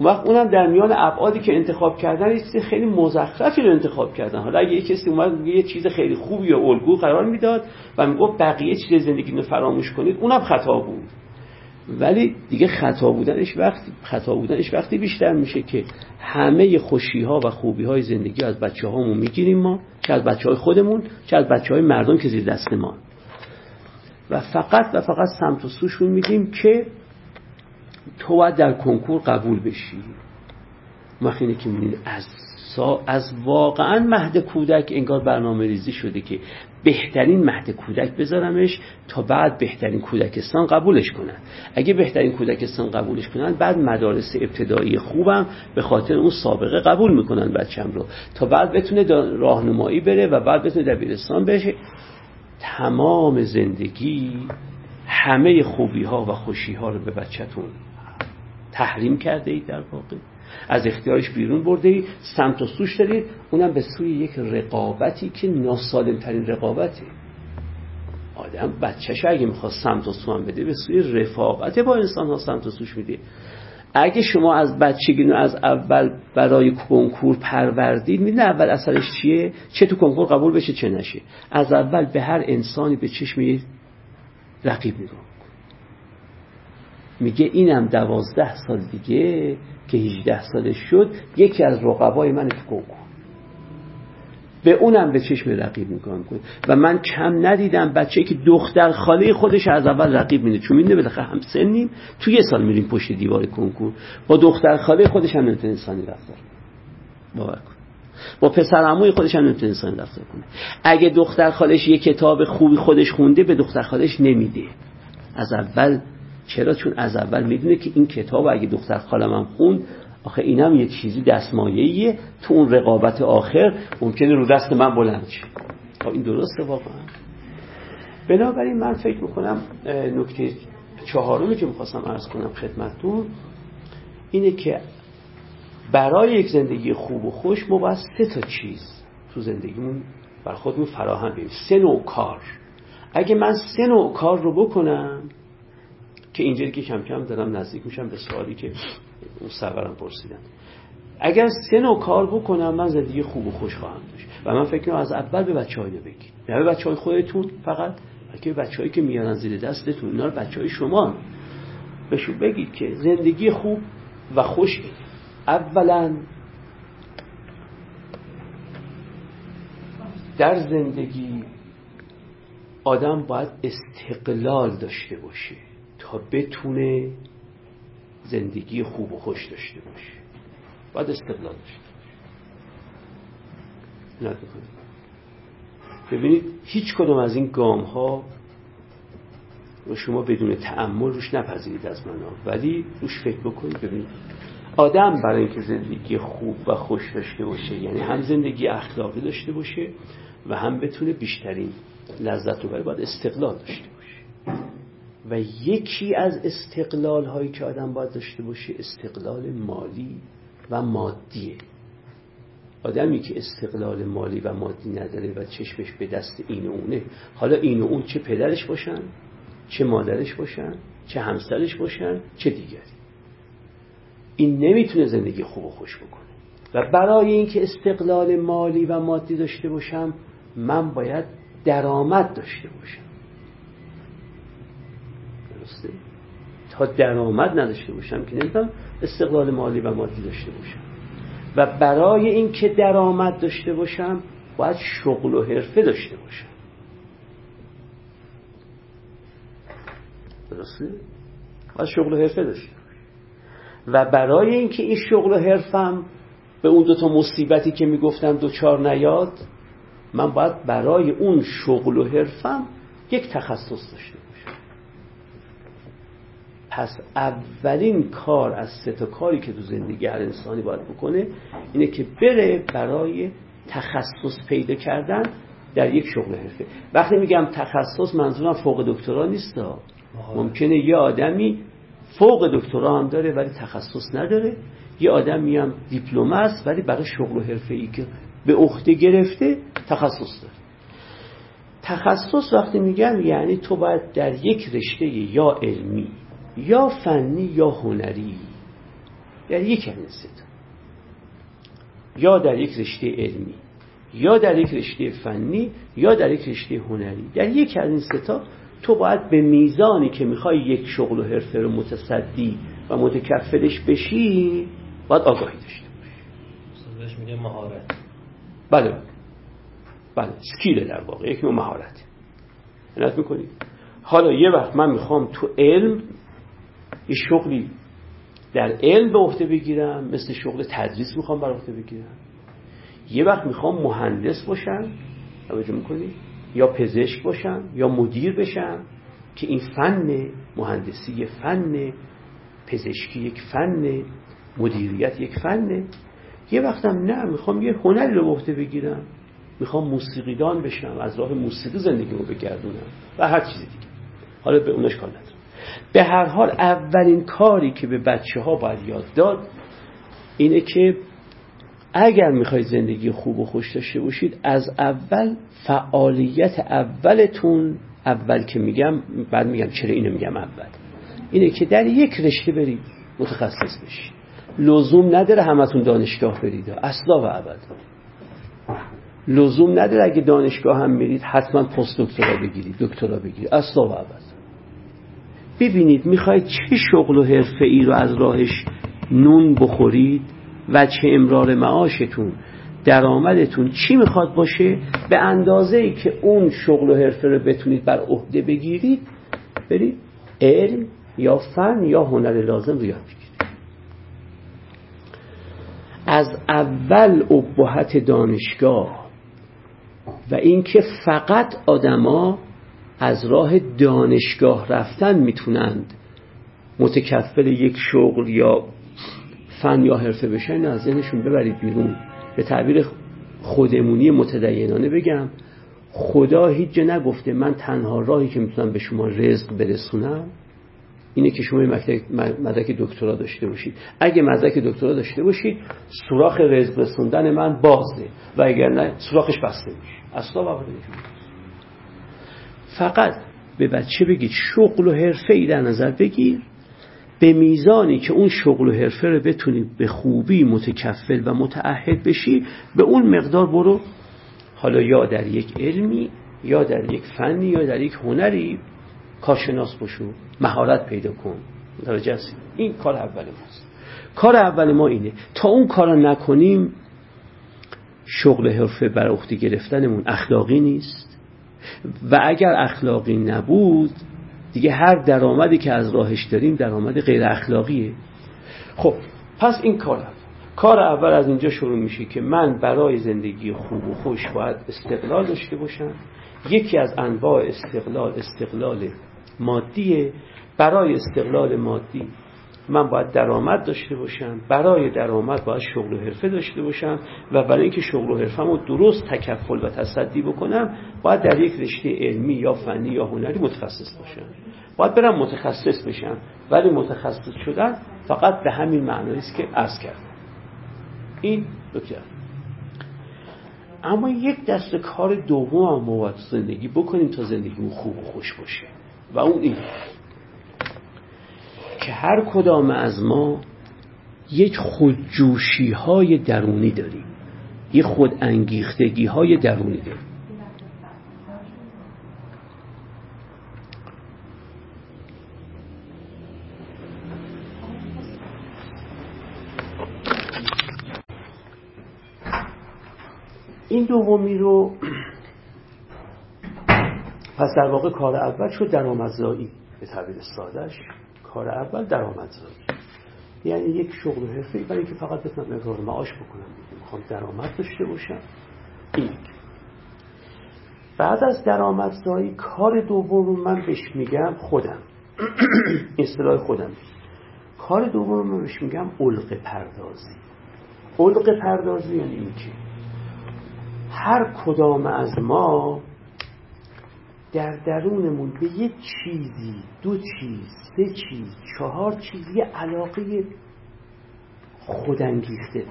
وقت اونم در میان ابعادی که انتخاب کردن یه چیز خیلی مزخرفی رو انتخاب کردن. حالا اگه یه کسی اومد یه چیز خیلی خوبی و الگو قرار می‌داد و می‌گفت بقیه چیز زندگی رو فراموش کنید اونم خطا بود. ولی دیگه خطا بودنش وقتی خطا بودنش وقتی بیشتر میشه که همه خوشی ها و خوبی های زندگی از بچه هامون می‌گیریم ما چه از بچه های خودمون چه از بچه های مردم که زیر دست ما. و فقط و فقط سمت و سوشون میدیم که تو باید در کنکور قبول بشی. وقتی که می‌بینید از از واقعا مهد کودک انگار برنامه ریزی شده که بهترین مهد کودک بذارمش تا بعد بهترین کودکستان قبولش کنن. اگه بهترین کودکستان قبولش کنن بعد مدارس ابتدایی خوبم به خاطر اون سابقه قبول می‌کنن بچم رو. تا بعد بتونه راهنمایی بره و بعد بتونه دبیرستان بشه. تمام زندگی همه خوبی ها و خوشی ها رو به بچهتون تحریم کرده اید در واقع؟ از اختیارش بیرون برده اید سمت و سوش دارید اونم به سوی یک رقابتی که ناسالم ترین رقابته. آدم بچهش اگه می‌خواد سمت و سو هم بده به سوی رفاقت با انسان ها سمت و سوش میده. اگه شما از بچگی از اول برای کنکور پروردید میدین اول اثرش چیه؟ چه تو کنکور قبول بشه چه نشه. از اول به هر انسانی به چشم رقیب نگاه میگه اینم دوازده سال دیگه که 18 سالش شد یکی از رقبای من تو کنکور به اونم به چشم رقیب می‌کنم کن و من کم ندیدم بچه که دختر خاله خودش از اول رقیب میده چون می‌دونه بالاخره هم سنیم. تو یه سال میریم پشت دیوار کنکور. با دختر خاله خودش هم نمی‌تونه انسانی رفتار باور کن. با پسر عموی خودش هم نمی‌تونه انسانی رفتار کنه. اگه دختر خالش یه کتاب خوبی خودش خونده به دختر خالش نمیده. از اول چرا؟ چون از اول می‌دونه که این کتاب اگه دختر خالم هم خوند آخه اینم یه چیزی دستمایه‌ایه. تو اون رقابت آخر ممکنه رو دست من بلند شه. خب این درسته واقعا؟ بنابراین من فکر می‌کنم نکته چهارمی که می‌خواستم عرض کنم خدمتتون اینه که برای یک زندگی خوب و خوش ما باید سه تا چیز تو زندگیمون؟ بر خودمون فراهم بیم سه نوع کار. اگه من سه نوع کار رو بکنم که اینجا که کم کم دارم نزدیک میشم به سوالی که اون سرورم پرسیدن. اگر سه نوع کار بکنم من زندگی خوب و خوش خواهم داشت. و من فکر از اول به بچه های بگید نه به بچه های خودتون فقط بلکه بچه که میارن زیر دستتون اینا بچه های شما بهشون بگید که زندگی خوب و خوش اولا در زندگی آدم باید استقلال داشته باشه. تا بتونه زندگی خوب و خوش داشته باشه. باید استقلال داشته باشه. ببینید هیچ کدوم از این گام ها رو شما بدون تعمل روش نپذیرید از من. ولی روش فکر بکنید ببینید. آدم برای اینکه زندگی خوب و خوش داشته باشه یعنی هم زندگی اخلاقی داشته باشه و هم بتونه بیشترین لذت رو باید استقلال داشته باشه. و یکی از استقلال هایی که آدم باید داشته باشه استقلال مالی و مادیه. آدمی که استقلال مالی و مادی نداره و چشمش به دست این و اونه حالا این و اون چه پدرش باشن چه مادرش باشن چه همسرش باشن چه دیگری. این نمی‌تونه زندگی خوب و خوش بکنه. و برای اینکه استقلال مالی و مادی داشته باشم من باید درآمد داشته باشم. درسته. تا درآمد نداشته باشم که نمی‌تونم استقلال مالی و مادی داشته باشم. و برای اینکه درآمد داشته باشم باید شغل و حرفه داشته باشم. درسته؟ باید شغل و حرفه داشته و برای اینکه این شغل و حرفم به اون دوتا مصیبتی که می‌گفتم دوچار نیاد من باید برای اون شغل و حرفم یک تخصص داشته باشم. پس اولین کار از سه تا کاری که تو زندگی هر انسانی باید بکنه اینه که بره برای تخصص پیدا کردن در یک شغل حرفه. وقتی میگم تخصص منظورم فوق دکترا نیست ممکنه یه آدمی فوق دکترا هم داره ولی تخصص نداره. یه آدمی هم دیپلم است ولی برای شغل و حرفه ای که به عهده گرفته تخصص داره. تخصص وقتی میگم یعنی تو باید در یک رشته یا علمی یا فنی یا هنری. در یک از یا در یک رشته علمی یا در یک رشته فنی یا در یک رشته هنری. در یک از این ستا تو باید به میزانی که می‌خوای یک شغل و حرفه رو متصدی و متکفلش بشی باید آگاهی داشته باشی. میگه مهارت. بله. بله. سکیل در واقع. یک نوع مهارت. عنایت می‌کنید حالا یه وقت من می‌خوام تو علم یه شغلی در علم به عهده بگیرم مثل شغل تدریس می‌خوام بر عهده بگیرم. یه وقت می‌خوام مهندس باشم توجه می‌کنی؟ یا پزشک باشم یا مدیر بشم که این فن مهندسی یه فن پزشکی یک فن مدیریت یک فنه یه وقتم نه می‌خوام یه هنری رو به بگیرم. می‌خوام موسیقیدان بشم از راه موسیقی زندگی رو بگردونم و هر چیزی دیگه. حالا به اونش کار به هر حال اولین کاری که به بچه ها باید یاد داد اینه که اگر می‌خواید زندگی خوب و خوش داشته باشید از اول فعالیت اولتون اول که میگم بعد میگم چرا اینو میگم اول. اینه که در یک رشته برید متخصص بشید. لزوم نداره همتون دانشگاه برید. اصلا و ابد لزوم نداره اگه دانشگاه هم میرید حتما پست دکترا بگیرید دکترا بگیرید. اصلا و ابد ببینید می‌خواید چه شغل و حرفه ای رو از راهش نون بخورید و چه امرار معاشتون درآمدتون چی می‌خواد باشه به اندازه ای که اون شغل و حرفه رو بتونید بر عهده بگیرید برید علم یا فن یا هنر لازم رو یاد بگیرید. از اول ابهت دانشگاه و اینکه فقط آدما از راه دانشگاه رفتن می‌تونند متکفل یک شغل یا فن یا حرفه بشن از ذهنشون ببرید بیرون. به تعبیر خودمونی متدینانه بگم خدا هیچ جا نگفته من تنها راهی که می‌تونم به شما رزق برسونم اینه که شما مدرک دکترا داشته باشید. اگه مدرک دکترا داشته باشید سوراخ رزق رسوندن من بازه و اگر نه سوراخش بسته میشه. اصلا واقعا فقط به بچه بگید شغل و حرفه ای در نظر بگیر. به میزانی که اون شغل و حرفه رو بتونی به خوبی متکفل و متعهد بشی به اون مقدار برو. حالا یا در یک علمی یا در یک فنی یا در یک هنری کارشناس باشو مهارت پیدا کن. درجه این کار اول ماست. کار اول ما اینه تا اون کار نکنیم شغل حرفه بر عهده گرفتنمون اخلاقی نیست. و اگر اخلاقی نبود دیگه هر درآمدی که از راهش داریم درآمد غیر اخلاقیه. خب پس این کار اول کار اول از اینجا شروع میشه که من برای زندگی خوب و خوش باید استقلال داشته باشم. یکی از انواع استقلال استقلال مادیه. برای استقلال مادی من باید درآمد داشته باشم برای درآمد باید شغل و حرفه داشته باشم و برای اینکه شغل و حرفه رو درست تکفل و تصدی بکنم باید در یک رشته علمی یا فنی یا هنری متخصص باشم. باید برم متخصص بشم ولی متخصص شدن فقط به همین معنی است که عرض کردم. این نکته. اما یک دست کار دوم هم زندگی بکنیم تا زندگی خوب و خوش باشه. و اون این. که هر کدام از ما یک خودجوشی های درونی داریم. یک خود انگیختگی های درونی داریم. این دومی رو پس در واقع کار اول شد درآمدزایی به تعبیر سادش. کار اول درآمدزایی یعنی یک شغل حرفه‌ای برای اینکه فقط بتونم امرار معاش بکنم. می‌خوام درآمد داشته باشم. این. بعد از درآمدزایی کار دوم رو من بهش میگم خودم. اصطلاح خودم. کار دوم من بهش میگم علق پردازی. علق پردازی یعنی این که هر کدام از ما در درونمون به یک چیزی دو چیز سه چیز چهار چیز یه علاقه خودانگیخته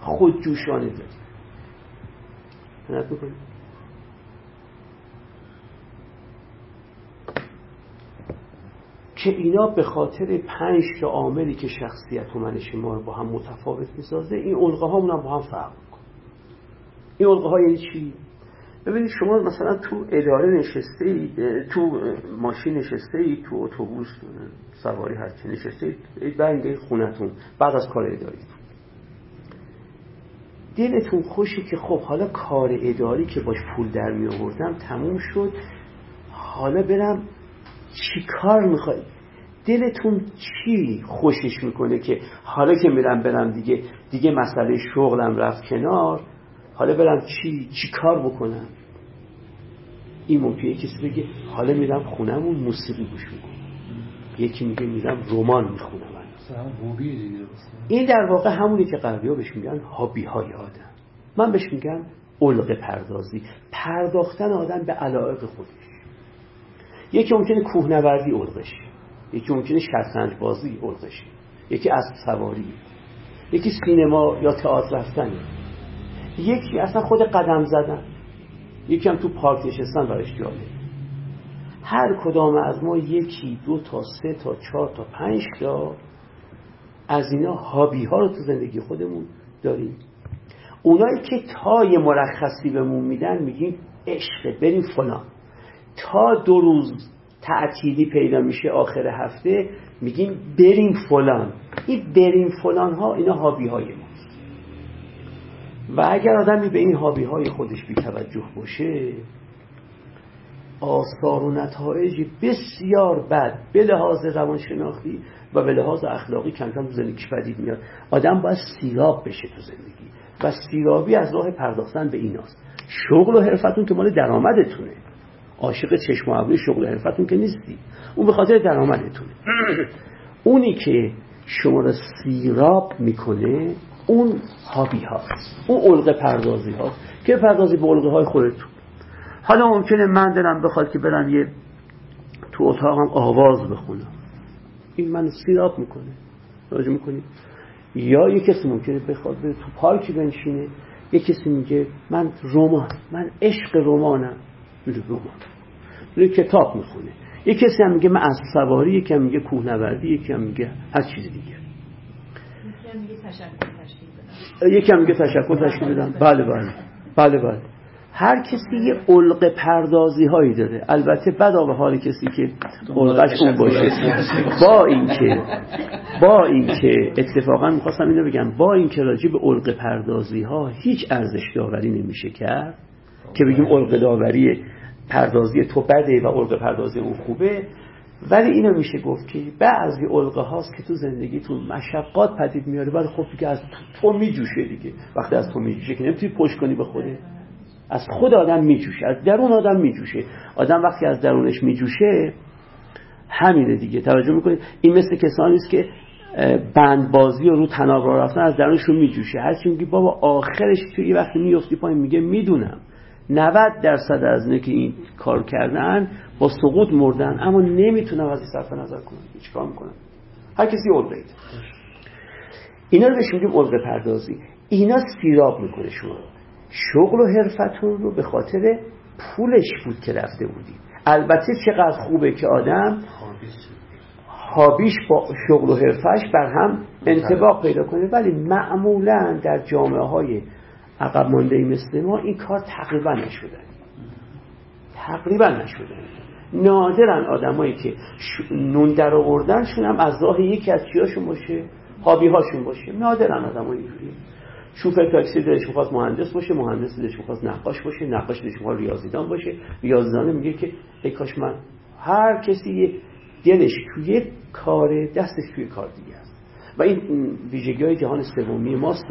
خودجوشانه داریم. که اینا به خاطر پنج تا عاملی که شخصیت و منش ما رو با هم متفاوت می‌سازه این علقه ها هم با هم فرق می‌کنه. این علقه ها یعنی چی؟ ببینید شما مثلا تو اداره نشسته ای تو ماشین نشسته ای تو اتوبوس سواری هرچی نشسته ای بنگ خونتون بعد از کار اداری. دلتون خوشی که خب حالا کار اداری که باش پول در می آوردم تموم شد. حالا برم چی کار می‌خوای؟ دلتون چی خوشش می‌کنه که حالا که میرم برم دیگه دیگه مسئله شغلم رفت کنار؟ حالا برم چی چی کار بکنم؟ این ممکنه کسی بگه حالا میرم خونمون موسیقی گوش می‌کنم. یکی میگه میرم رمان می‌خونم. این در واقع همونی که غربی ها بهش میگن هابی های آدم. من بهش میگم علق پردازی. پرداختن آدم به علایق خودش. یکی ممکنه کوهنوردی علقش. یکی ممکنه شطرنج بازی علقش. یکی از سواری. یکی سینما یا تئاتر رفتن یکی اصلا خود قدم زدن. یکی هم تو پارک نشستن برایش جالب هر کدام از ما یکی دو تا سه تا چهار تا پنج تا از اینا هابی ها رو تو زندگی خودمون داریم. اونایی که تای مرخصی بهمون میدن میگیم عشق بریم فلان. تا دو روز تعطیلی پیدا میشه آخر هفته میگیم بریم فلان. این بریم فلان ها اینا هابی های ماست و اگر آدمی به این هابی های خودش بی توجه باشه آثار و نتایج بسیار بد به لحاظ روانشناختی و به لحاظ اخلاقی کم کم تو زندگیش پدید میاد. آدم باید سیراب بشه تو زندگی و سیرابی از راه پرداختن به ایناست. شغل و حرفتون که مال درآمدتونه. عاشق چشم و ابروی شغل و حرفتون که نیستی. اون به خاطر درآمدتونه. [coughs] اونی که شما رو سیراب می‌کنه اون هابی هاست. اون علق پردازی هاست. که پردازی به علقه های خودتون. حالا ممکنه من دلم بخواد که برم یه تو اتاقم آواز بخونم. این من سیراب می‌کنه. راجع می‌کنید یا یه کسی ممکنه بخواد به تو پارکی بنشینه. یه کسی میگه من رمان من عشق رمانم. میره رمان. میره کتاب می‌خونه. یه کسی هم میگه من از سواری یکی هم میگه کوهنوردی یکی هم میگه هر چیز دیگه. یکی هم میگه تشکر تشکیل بدم بله بله. بله بله. هر کسی یه علق پردازی هایی داره. البته بدا به حال کسی که علقش اون باشه. با اینکه با اینکه اتفاقا می‌خواستم اینو بگم با اینکه راجع به علق پردازی ها هیچ ارزش داوری نمیشه کرد که بگیم علق داوری پردازی تو بده و علق پردازی اون خوبه ولی اینو میشه گفت که بعضی علقه هاست که تو زندگیتون مشقات پدید میاره ولی خب دیگه از تو میجوشه دیگه. وقتی از تو میجوشه که نمی‌تونی پشت کنی به خوده از خود آدم میجوشه از درون آدم میجوشه. آدم وقتی از درونش میجوشه همینه دیگه. توجه می‌کنید؟ این مثل کسانی است که بند بازی و رو تناب را رفتن از درونشون میجوشه. هرچی میگی بابا آخرش توی وقتی میفتی پایین میگه می‌دونم. 90 درصد از اینه که این کار کردن با سقوط مردن. اما نمی‌تونم از این صرف نظر کنم. هیچ کار می‌کنم هر کسی علقه اینا رو بهش میگیم علقه پردازی. اینا سیراب می‌کنه شما شغل و حرفتون رو به خاطر پولش بود که رفته بودید البته چقدر خوبه که آدم هابیش با شغل و حرفش بر هم انتباق پیدا کنه. ولی معمولا در جامعه های عقب مانده مثل ما این کار تقریبا نشده. تقریبا نشده. نادرن آدمایی که نون در آوردنشون هم از راه یکی از چیاشون باشه هابی هاشون باشه. نادرن آدمایی اینجوری. شوفر تاکسی دلش می‌خواست مهندس باشه مهندس دلش می‌خواست نقاش باشه نقاش دلش می‌خواست ریاضیدان باشه. ریاضیدان میگه که ای کاش من هر کسی دلش توی کار دستش توی کار دیگه است. و این ویژگی های جهان سومی ماست.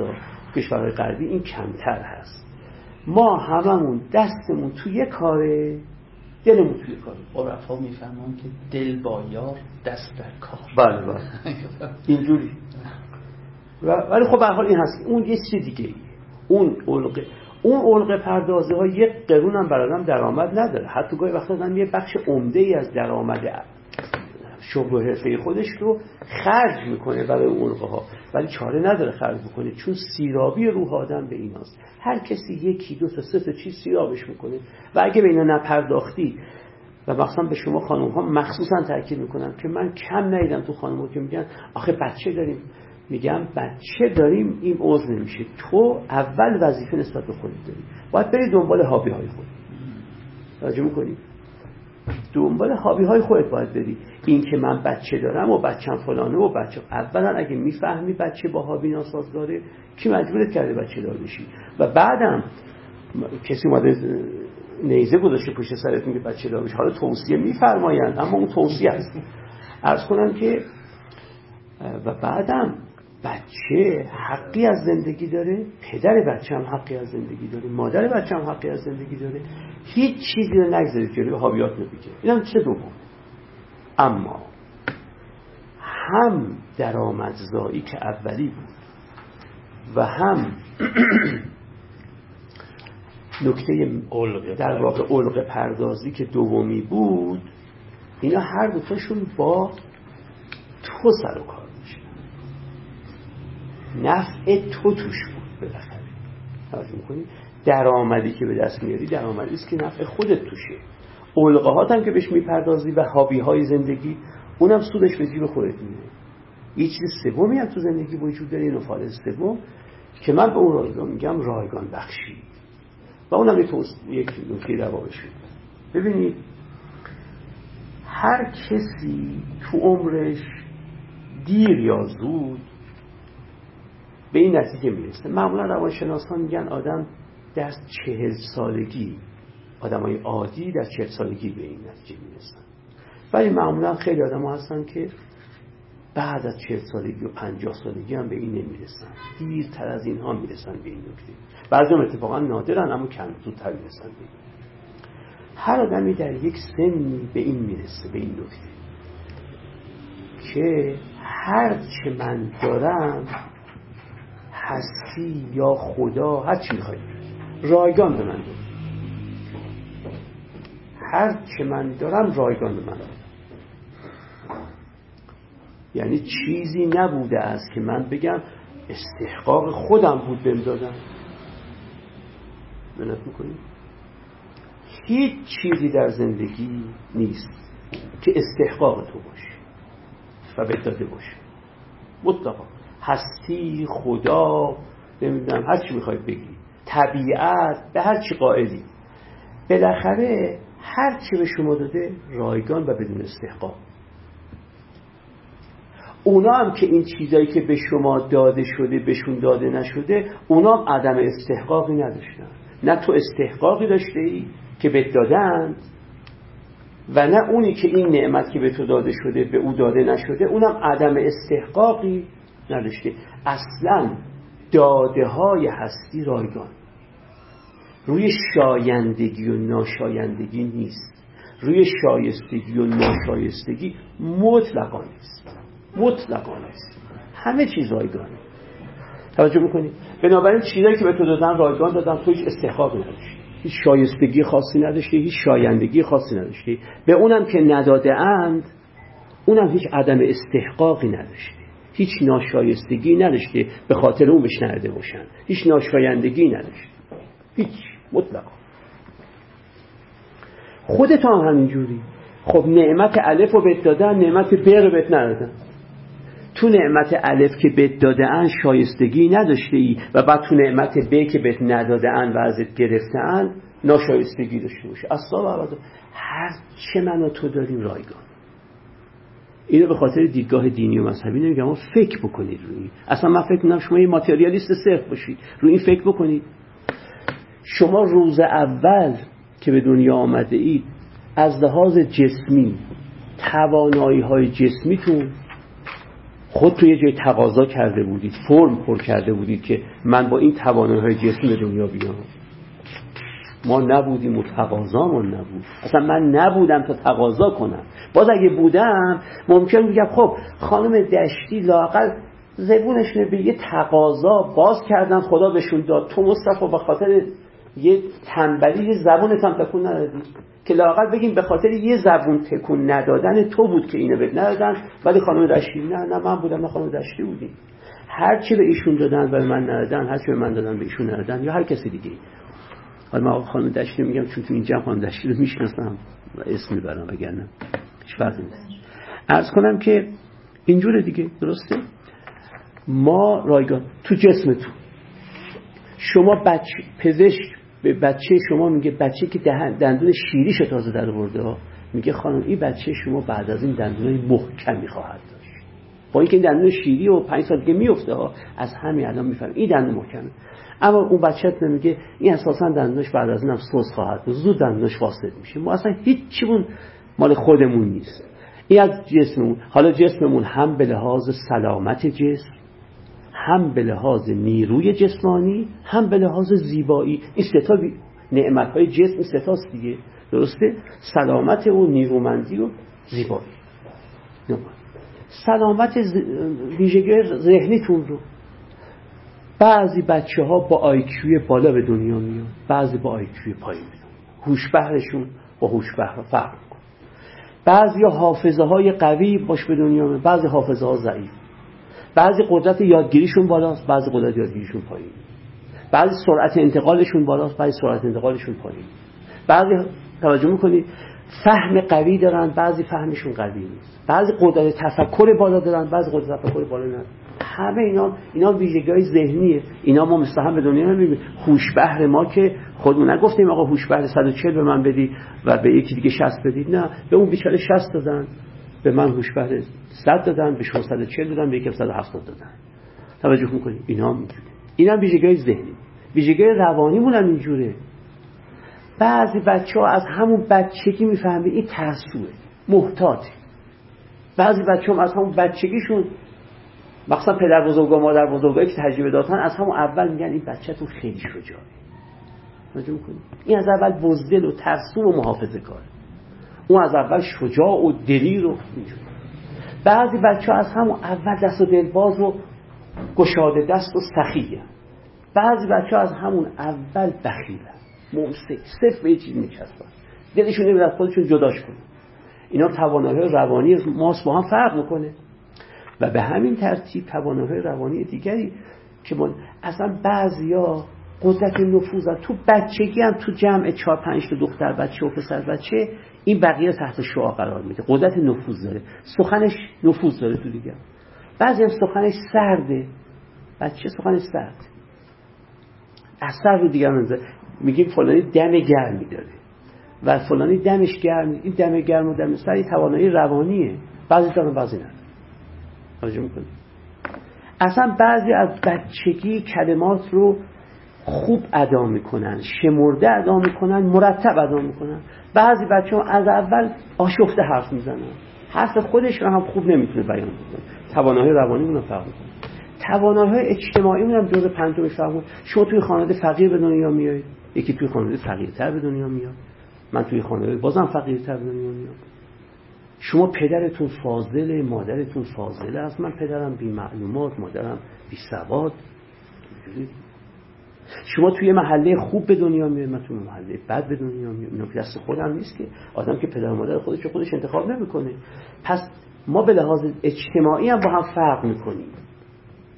کشورهای غربی این کمتر هست. ما هممون دستمون توی کاره دلمون توی کار عرفا می‌فهمن که دل با یار دست در کار. بله بله. اینجوری. ولی خب به حال این هست. اون یه چیز دیگه اون علقه اون علقه پردازه ها یک قرون هم برادم درآمد نداره. حتی گاهی وقتا آدم یه بخش عمده ای از درآمد شغل و حرفه خودش رو خرج می‌کنه برای اون ها ولی چاره نداره خرج بکنه چون سیرابی روح آدم به ایناست. هر کسی یکی دو تا سه تا چیز سیرابش می‌کنه. و اگه به اینا نپرداختی و مخصوصا به شما خانم ها مخصوصا تاکید می‌کنم که من کم ندیدم تو خانم ها که میگن آخه بچه داریم. میگم بچه داریم این عوض نمیشه. تو اول وظیفه نسبت به خودت داری. باید بری دنبال هابی های خود راجع می‌کنی؟ دنبال هابی های خودت باید بری. این که من بچه دارم و بچم فلانه و بچه اولا اگه می‌فهمی بچه با هابی ناسازگاره کی مجبورت کرده بچه دار بشی؟ و بعدم کسی اومده نیزه گذاشته پشت سرت میگه بچه دار بشی. حالا توصیه میفرمایند اما اون توصیه است. ارز کنم که و بعدم بچه حقی از زندگی داره پدر بچه هم حقی از زندگی داره مادر بچه هم حقی از زندگی داره. هیچ چیزی رو نگذارید که روی حاویات نبیگه. این هم چه دوم اما هم درآمدزایی که اولی بود و هم [clears throat] نکته در واقع علق پردازی که دومی بود اینا هر دوتاشون با تو سر و کار. نفع تو توش بود بالاخره. توجه می‌کنی؟ درآمدی که به دست میاری درآمدی است که نفع خودت توشه. علقهات هم که بهش می‌پردازی و هابی های زندگی اونم سودش به جیب خودت میره. یه چیز سومی هم تو زندگی وجود داره اینو فارز سوم که من به اون رایگان میگم رایگان بخشی. و اونم یک نکته روابش ببینید هر کسی تو عمرش دیر یا زود به این نتیجه می‌رسه. معمولا روانشناسان میگن آدم در چهل سالگی آدم های عادی در چهل سالگی به این نتیجه می‌رسن. ولی معمولا خیلی آدم ها هستن که بعد از چهل سالگی و پنجاه سالگی هم به این نمی‌رسن. دیرتر از اینها می‌رسن به این نکته. بعضی هم اتفاقا نادرن اما کم زودتر می‌رسن به این. هر آدمی در یک سنی به این می‌رسه به این نکته که هر چه من دارم هستی یا خدا هر چی می‌خواید رایگان به من دارم هر چه من دارم رایگان به من دارم یعنی چیزی نبوده است که من بگم استحقاق خودم بود بهم دادم منت می‌کنید هیچ چیزی در زندگی نیست که استحقاق تو باشه و به داده باشه. مطلقا هستی خدا نمی‌دونم هر چی می‌خواید بگی. طبیعت به هر چی قائلی. بالاخره هر چی به شما داده رایگان و بدون استحقاق. اونا هم که این چیزایی که به شما داده شده بهشون داده نشده اونا هم عدم استحقاقی نداشتن. نه تو استحقاقی داشته ای که به دادند و نه اونی که این نعمت که به تو داده شده به او داده نشده اونم عدم استحقاقی نداشته. اصلا داده های هستی رایگان. روی شایندگی و ناشایندگی نیست. روی شایستگی و ناشایستگی مطلقا نیست. مطلقا نیست. همه چیز رایگانه. توجه می‌کنید بنابراین چیزایی که به تو دادن رایگان دادن تو هیچ استحقاقی نداشتی. هیچ شایستگی خاصی نداشتی هیچ شایندگی خاصی نداشتی. به اونم که نداده اند اونم هیچ عدم استحقاقی نداشتی. هیچ ناشایستگی نداشته به خاطر اون بهش نرده باشن. هیچ ناشایندگی نداشته هیچ. مطلق. خودت هم همینجوری. خب نعمت الف رو بهت دادن نعمت ب رو بهت ندادن. تو نعمت الف که بهت دادن شایستگی نداشته ای و بعد تو نعمت ب که بهت ندادن و ازت گرفتن ناشایستگی داشته باشه اصلا هر چه من و تو داریم رایگان. اینو به خاطر دیدگاه دینی و مذهبی نمیگم. اما فکر بکنید روی اصلا من فکر کنم شما یه ماتریالیست صرف باشید. روی این فکر بکنید. شما روز اول که به دنیا آمده اید از لحاظ جسمی توانایی های جسمیتون خود توی جای تقاضا کرده بودید فرم پر کرده بودید که من با این توانایی های جسمی به دنیا بیام. ما نبودیم و تقاضامون نبود. اصلا من نبودم تا تقاضا کنم. باز اگه بودم ممکن میگم خب خانم دشتی لاقل زبونشونه به یه تقاضا باز کردن خدا بهشون داد. تو مصطفی به خاطر یه تنبلی یه زبونت هم تکون ندادی. که لاقل بگیم به خاطر یه زبون تکون ندادن تو بود که اینو بهت ندادن. ولی خانم دشتی نه نه من بودم خانم دشتی بودیم. هر چی به ایشون دادن به من ندادن. هر چی به من دادن به ایشون ندادن. یا هر کسی دیگه. حالا من خانم دشتی میگم چون تو این جمع خانم دشتی رو می‌شناسم اسم می‌برم اگر نه هیچ فرقی نیست. عرض کنم که اینجور دیگه درسته؟ ما رایگان تو جسم تو شما بچه پزشک به بچه شما میگه بچه که دندون شیریش تازه در برده میگه خانم این بچه شما بعد از این دندون محکمی خواهد داشت. با اینکه این دندون شیری و پنج سال دیگه میفته ها از همین الان میفهم این دندون محکمه. اما اون بچه نمیگه این اساسا دندونش بعد از این هم سوز خواهد بود. زود دندونش فاسد میشه. ما اصلا هیچ چیمون مال خودمون نیست. این از جسممون. حالا جسممون هم به لحاظ سلامت جسم هم به لحاظ نیروی جسمانی هم به لحاظ زیبایی. این ستا نعمت های جسم ستاست دیگه. درسته؟ سلامت و نیرومندی و زیبایی. سلامت ویژگی ذهنیتون رو. بعضی بچه ها با آیکیوی بالا به دنیا میان بعضی با آیکیوی پایین میان. هوشبهرشون با هوشبهر فرق میکن بعضی حافظه های قوی باش به دنیا میان بعضی حافظه ها ضعیف. بعضی قدرت یادگیریشون بالاست بعضی قدرت یادگیریشون پایین. بعضی سرعت انتقالشون بالاست بعضی سرعت انتقالشون پایین. بعضی توجه می‌کنید فهم قوی دارن بعضی فهمشون قوی نیست. بعضی قدرت تفکر بالا دارن بعضی قدرت تفکر بالا ندارن. همه اینا اینا ویژگی های ذهنیه. اینا ما هم به دنیا نمی‌بینیم. هوش بهر ما که خودمون نگفتیم آقا هوش بهر 140 به من بدی و به یکی دیگه 60 بدید. نه به اون بیچاره 60 دادن. به من هوش بهر 100 دادن به شما 140 دادن به یکی 170 دادن. توجه می‌کنید اینا میگه اینا ویژگی های ذهنی. ویژگی روانی مون هم اینجوره. بعضی بچه ها از همون بچگی می‌فهمه این ترسوه. محتاطه. بعضی بچه هم از همون بچگیشون مخصوصا پدر بزرگ و مادر بزرگایی که تجربه دادن از همون اول میگن این بچهتون خیلی شجاعه. این از اول بزدل و ترسو و محافظه کاره اون از اول شجاع و دلیر و بعضی بچه از همون اول دست و دلباز و گشاده دست و سخیه. بعضی بچه از همون اول بخیلن. ممسک صرف به چیز میچسبن. دلشون نمید از خودشون جداش کنه اینا توانایی روانی ماست با هم فرق می‌کنه. و به همین ترتیب توانایی روانی دیگری که من اصلا بعضیا قدرت نفوذ تو بچگی هم تو جمع چهار پنج تا دختر بچه و پسر بچه این بقیه تحت شعا قرار میده. قدرت نفوذ داره. سخنش نفوذ داره تو دیگه. بعضی هم سخنش سرده. بچه سخنش سرد. اثر رو دیگه منزه میگیم فلانی دم گرمی داره و فلانی دمش گرم این دم گرم و دم سری توانایی روانیه. بعضی دارن بعضی ندارن اصلا بعضی از بچگی کلمات رو خوب ادا می‌کنن شمرده ادا می‌کنن مرتب ادا می‌کنن. بعضی بچه ها از اول آشفته حرف می‌زنن. حرف خودش رو هم خوب نمی‌تونه بیان کنه توانایی روانی رو فرق می‌کنه. توانایی اجتماعی هم جز پنجم فرق شما توی خانواده فقیر به دنیا میایید یکی توی خانواده فقیرتر به دنیا میاد. من توی خانواده بازم فقیرتر به دنیا میاد شما پدرتون فاضله مادرتون فاضله از من پدرم بی معلومات مادرم بی سواد. شما توی محله خوب به دنیا میاد من توی محله بد به دنیا میاد اینا دست خودم نیست که آدم که پدر و مادر خودش خودش انتخاب نمی‌کنه. پس ما به لحاظ اجتماعی هم با هم فرق می‌کنیم.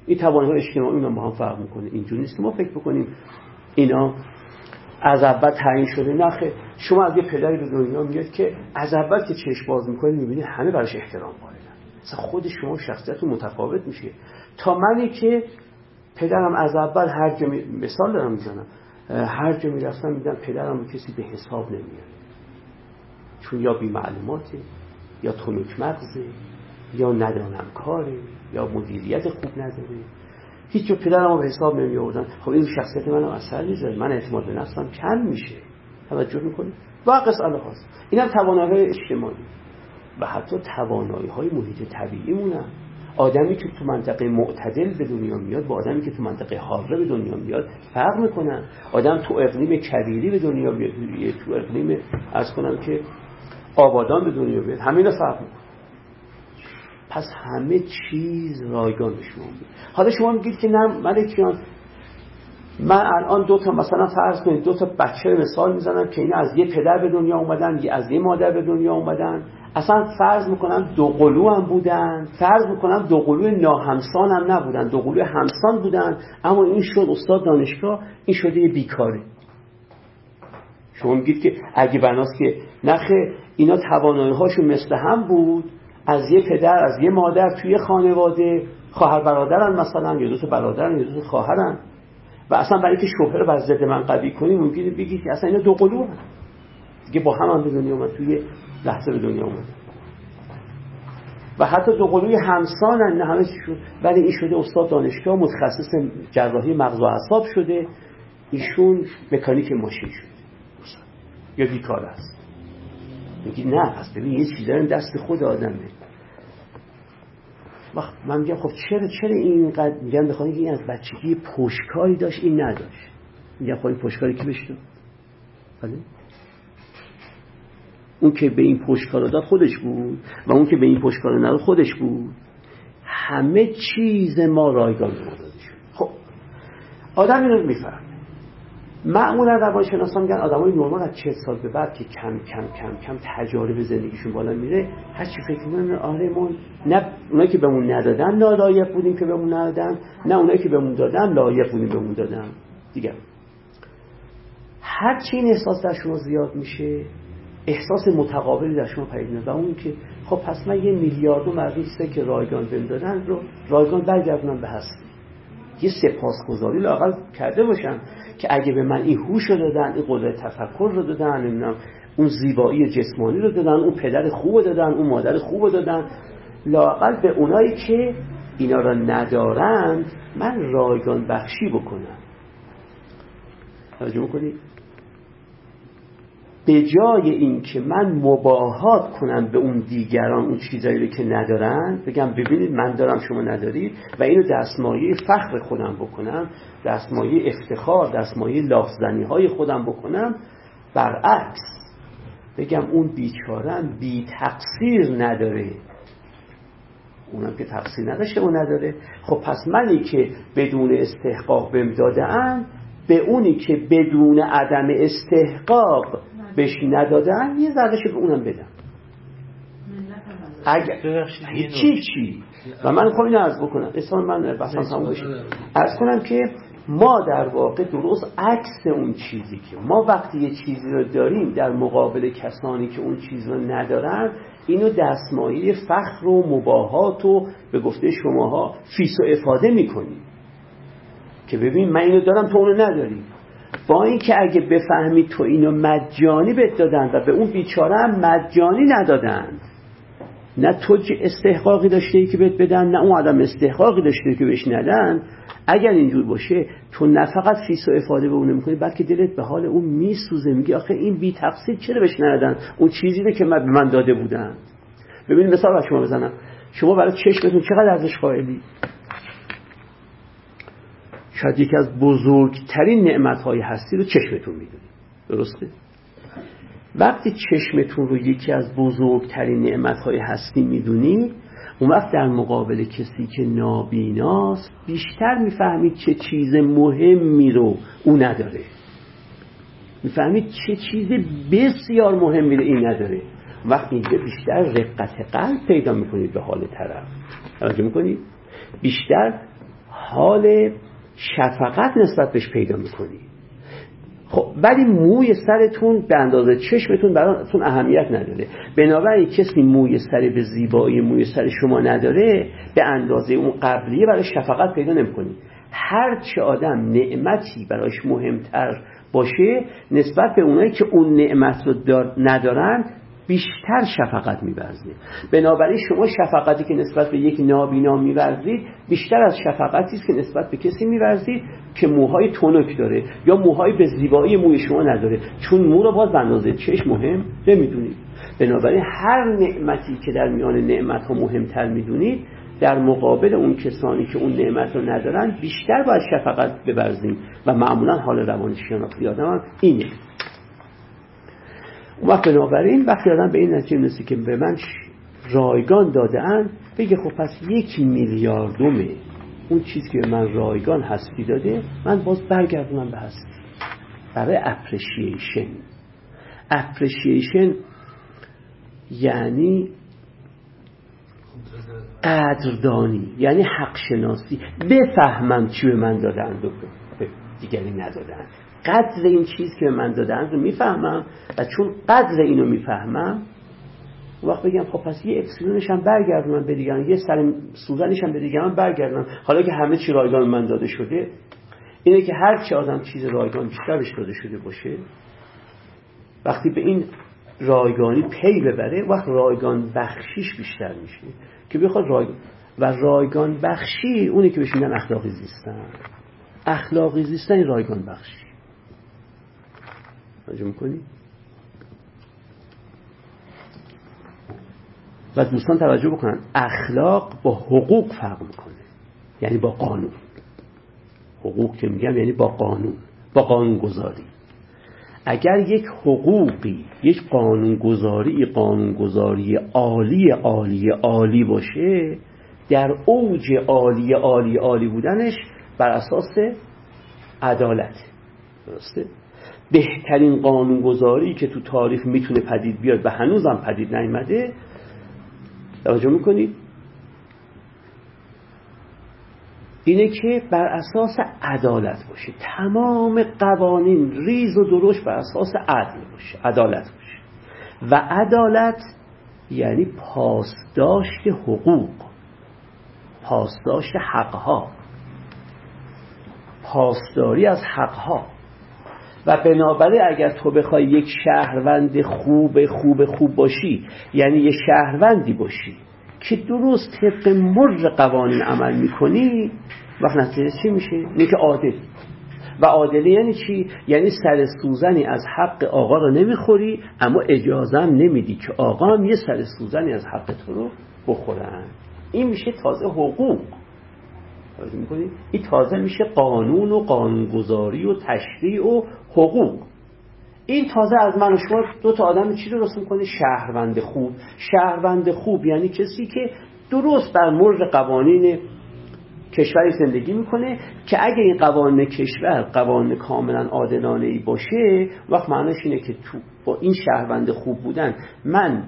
این توانهای اجتماعی هم با هم فرق می‌کنه. اینجوری نیست که ما فکر بکنیم اینا از اول تعیین شده. نخه شما از یه پدری به دنیا میاد که از اول که چشم باز می‌کنه می‌بینی همه براش احترام قائلن مثلا خود شما شخصیتتون متفاوت میشه. تا منی که پدرم از اول هر جا. مثال دارم می‌زنم. هر جا می‌رفتم میدم پدرم کسی به حساب نمیاد چون یا بی معلوماته یا تونک مغزه یا ندانم کاره یا مدیریت خوب نداره. هیچ جو پدرم به حساب نمی آوردن خب این شخصیت منو اثر می‌ذاره. من اعتماد به نفسم کم میشه. توجه می‌کنی واقعا این اینم توانایی اجتماعی. و حتی توانایی های محیط طبیعی مونم آدمی که تو منطقه معتدل به دنیا میاد با آدمی که تو منطقه حاره به دنیا میاد فرق می‌کنن آدم تو اقلیم کبیری به دنیا بیاد تو اقلیم از کنم که آبادان به دنیا بیاد همین فرق می‌کنه. پس همه چیز رایگان به شما حالا شما میگید که نه ملکیان من الان دو تا مثلا فرض کنید دو تا بچه مثال می‌زنم که اینا از یه پدر به دنیا اومدن یا از یه مادر به دنیا اومدن. اصلا فرض می‌کنم دو قلو هم بودن. فرض می‌کنم دو قلو ناهمسان هم نبودن دو قلو همسان بودن. اما این شد استاد دانشگاه این شده یه بیکاره. شما میگید که اگه بناست که نخه اینا توانایی هاشون مثل هم بود. از یه پدر از یه مادر توی خانواده خواهر برادرن مثلا یا دو تا برادرن یا دو تا خواهرن. و اصلا برای که شوهر بر ضد من قوی کنی ممکنه بگید که اصلا اینا دو قلو هم. دیگه با هم هم به دنیا اومد توی لحظه به دنیا اومد. و حتی دو قلوی همسانن نه همه شد. ولی این شده استاد دانشگاه متخصص جراحی مغز و اعصاب شده. ایشون مکانیک ماشین شده. یا بیکار است میگی نه پس ببین یه چیزایی دست خود آدمه. وقت من میگم خب چرا چرا اینقدر میگم؟ بخوام این از بچگی پشکاری داشت این نداشت. میگم خب این پشکاری که بشتو بله. اون که به این پشکار داد خودش بود و اون که به این پشکار نداد خودش بود. همه چیز ما رایگان شد خب آدم اینو میفهم معمولا روانشناسان میگن آدمای نرمال از 40 سال به بعد که کم کم کم کم تجارب زندگیشون بالا میره هر چی فکر می‌کنن آره ما نه اونایی که بهمون ندادن لایق بودیم که بهمون ندادن نه اونایی که بهمون دادن لایق بودیم بهمون دادن. دیگه. هر چی این احساس در شما زیاد میشه احساس متقابلی در شما پیدا و اون که خب پس من یه میلیاردو مردی که رایگان بهم دادن رو رایگان برگردونم به هستی یه سپاسگزاری لاقل کرده باشم که اگه به من این هوش رو دادن این قدرت تفکر رو دادن نمی‌دونم اون زیبایی جسمانی رو دادن اون پدر خوب دادن اون مادر خوب دادن لاقل به اونایی که اینا را ندارند من رایگان بخشی بکنم. توجه می‌کنید به جای اینکه من مباهات کنم به اون دیگران اون چیزایی رو که ندارن بگم ببینید من دارم شما ندارید و اینو دستمایه فخر خودم بکنم دستمایه افتخار دستمایه لافزنی های خودم بکنم برعکس بگم اون بیچارم بی تقصیر نداره. اونم که تقصیر نداشته و نداره. خب پس منی که بدون استحقاق بهم دادن به اونی که بدون عدم استحقاق بهش ندادن یه ذرهش به اونم بدم اگر چی چی؟ و من خواهی اینو عرض بکنم. اسم من بحثم تموم بشه عرض کنم که ما در واقع درست عکس اون چیزی که ما وقتی یه چیزی رو داریم در مقابل کسانی که اون چیز رو ندارن اینو دستمایه فخر و مباهات و به گفته شماها فیس و افاده می‌کنیم. که ببین من اینو دارم تو اونو نداری. با اینکه اگه بفهمی تو اینو مجانی بهت دادن و به اون بیچاره هم مجانی ندادن نه تو استحقاقی داشته ای که بهت بدن نه اون آدم استحقاقی داشته که بهش ندن. اگر اینجور باشه تو نه فقط فیس و افاده به اون می‌کنی بلکه دلت به حال اون میسوزه. میگه آخه این بی تقصیر چرا بهش ندادن؟ اون چیزی رو که من به من داده بودن. ببین مثال شما بزنم. شما برای چشمتون چقدر ارزش قائلی؟ شاید یکی از بزرگترین نعمتهای هستی رو چشمتون می‌دونید درسته؟ وقتی چشمتون رو یکی از بزرگترین نعمتهای هستی می‌دونید اون وقت در مقابل کسی که نابیناست بیشتر می‌فهمید چه چیز مهمی رو او نداره. می‌فهمید چه چیز بسیار مهمی رو این نداره. وقتی اینجا بیشتر رقت قلب پیدا می‌کنید به حال طرف. توجه می‌کنید؟ بیشتر حال شفقت نسبت بهش پیدا می‌کنی. خب ولی موی سرتون به اندازه چشمتون براتون اهمیت نداره. بنابراین کسی موی سر به زیبایی موی سر شما نداره به اندازه اون قبلیه برای شفقت پیدا نمی‌کنی. هر چه آدم نعمتی برایش مهمتر باشه نسبت به اونایی که اون نعمت رو ندارن بیشتر شفقت میورزید. بنابراین شما شفقتی که نسبت به یک نابینا میورزید بیشتر از شفقتی است که نسبت به کسی میورزید که موهای تونک داره یا موهای به زیبایی موی شما نداره. چون مو رو باز اندازه چشم مهم نمی‌دونید. بنابراین هر نعمتی که در میان نعمت ها مهمتر می‌دونید در مقابل اون کسانی که اون نعمت رو ندارن بیشتر باید شفقت ببرزیم. و معمولا حال روان شناختی آدم هم اینه. وقت بنابراین وقتی آدم به این نتیجه می‌رسه که به من رایگان داده بگه خب پس یک میلیاردومه اون چیزی که به من رایگان هستی داده من باز برگردونم به هستی برای appreciation. appreciation یعنی قدردانی یعنی حق شناسی بفهمم چی به من دادن و دیگری ندادن. قدر این چیز که من دادن رو می‌فهمم و چون قدر اینو می‌فهمم وقت بگم خب پس یه اکسیونش هم برگردونم به دیگران یه سر سوزنش هم به دیگران برگردونم. حالا که همه چی رایگان من داده شده اینه که هر چی آدم چیز رایگان بیشتر بهش داده شده باشه وقتی به این رایگانی پی ببره وقت رایگان بخشیش بیشتر میشه. که بخواد رایگان و رایگان بخشی اونی که بهش میگن اخلاقی زیستن. اخلاقی زیستن رایگان بخشی توجه می‌کنی؟ و دوستان توجه بکنن اخلاق با حقوق فرق می‌کنه. یعنی با قانون. حقوق که میگم یعنی با قانون با قانون گذاری اگر یک حقوقی یک قانون گذاری قانون گذاری عالی عالی عالی باشه در اوج عالی عالی عالی بودنش بر اساس عدالت. درسته؟ بهترین قانون گذاری که تو تاریخ می‌تونه پدید بیاد و هنوزم پدید نیامده توجه می‌کنید اینه که بر اساس عدالت باشه. تمام قوانین ریز و درشت بر اساس عدل باشه. عدالت باشه. و عدالت یعنی پاسداشت حقوق. پاسداشت حقها. پاسداری از حقها. و بنابراین اگر تو بخوای یک شهروند خوب خوب خوب باشی یعنی یه شهروندی باشی که درست طبق مر قوانین عمل می‌کنی وقت نتیجه چی میشه؟ که عادل و عادلی یعنی چی؟ یعنی سر سوزنی از حق آقا رو نمی‌خوری اما اجازه هم نمیدی که آقا هم یه سر سوزنی از حق تو رو بخورن این میشه تازه حقوق این تازه میشه قانون و قانونگذاری و تشریع و حقوق. این تازه از من و شما دو تا آدم چی رو رسم کنه شهروند خوب. شهروند خوب یعنی کسی که درست بر مر قوانین کشوری زندگی می‌کنه که اگه این قوانین کشور قوانین کاملا عادلانه ای باشه وقت معنیش اینه که تو با این شهروند خوب بودن من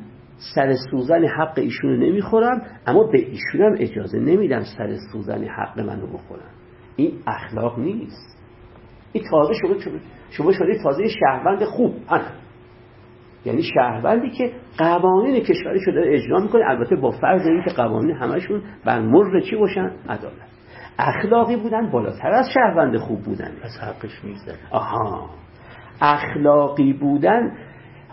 سر سوزن حق ایشونو نمی‌خورم اما به ایشونم اجازه نمیدم سر سوزن حق منو بخورم این اخلاق نیست. این تازه شما شما شده تازه شهروند خوب. هن. یعنی شهروندی که قوانین کشوری شده اجرا می‌کنه. البته با فرض اینکه قوانین همشون بر مر چی باشن؟ عدالت. اخلاقی بودن بالاتر از شهروند خوب بودن. از حقش میگذره. آها. اخلاقی بودن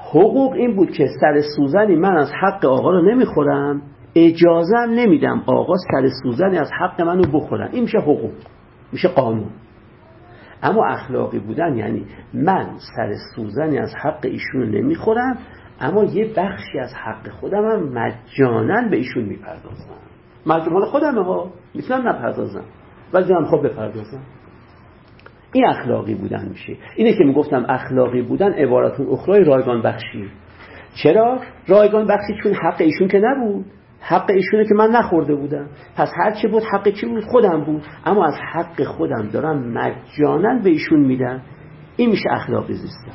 حقوق این بود که سر سوزنی من از حق آقا رو نمی‌خورم اجازم نمیدم آقا سر سوزنی از حق منو بخورم این میشه حقوق میشه قانون. اما اخلاقی بودن یعنی من سر سوزنی از حق ایشون نمی‌خورم اما یه بخشی از حق خودم هم مجانا به ایشون می‌پردازم. مجموع خودم ها می‌تونم نپردازم ولی دارم خب بپردازم. این اخلاقی بودن میشه. اینه که می‌گفتم اخلاقی بودن عبارتون اخرای رایگان بخشی. چرا؟ رایگان بخشی چون حق ایشون که نبود. حق ایشونه که من نخورده بودم. پس هر چه بود حق چی بود؟ خودم بود. اما از حق خودم دارم مجانا به ایشون میدم. این میشه اخلاقی زیستن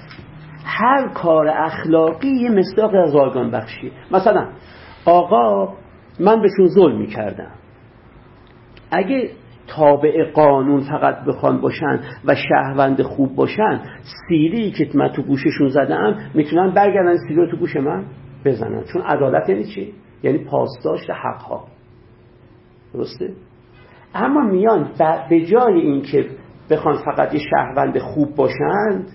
هر کار اخلاقی یه مصداق از رایگان بخشی. مثلا آقا من بهشون ظلم می‌کردم. اگه تابع قانون فقط بخوان باشن و شهروند خوب باشن سیری که من تو گوششون زدم می‌تونن برگردن سیری رو تو گوش من بزنن چون عدالت یعنی چی؟ یعنی پاسداشت حقها درسته؟ اما میان به جای اینکه بخوان فقط یه شهروند خوب باشند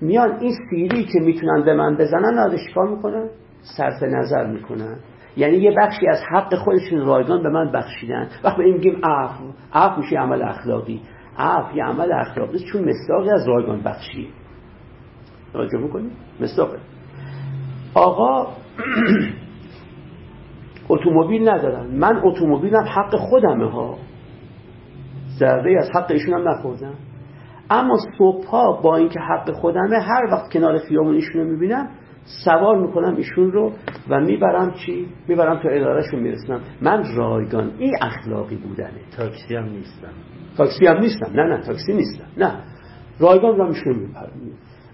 میان این سیری که می‌تونن به من بزنن رو کار می‌کنن صرف نظر می‌کنن یعنی یه بخشی از حق خودشون رایگان به من بخشیدن. وقت به این میگیم عفو عفو میشه عمل اخلاقی. عفو یه عمل اخلاقی. چون مصداقی از رایگان بخشی. توجه می‌کنی مصداقه. آقا [clears throat] اتومبیل ندارن. من اتومبیلم حق خودمه ها. ذره از حق ایشون هم نخوردم. اما صبح با اینکه حق خودمه هر وقت کنار خیابون ایشون رو می‌بینم سوار می‌کنم ایشون رو و می‌برم چی؟ می‌برم تو ادارهشون میرسنم من رایگان این اخلاقی بودنه. تاکسی هم نیستم. تاکسی هم نیستم. نه نه تاکسی نیستم. نه. رایگان رو میشون میپرم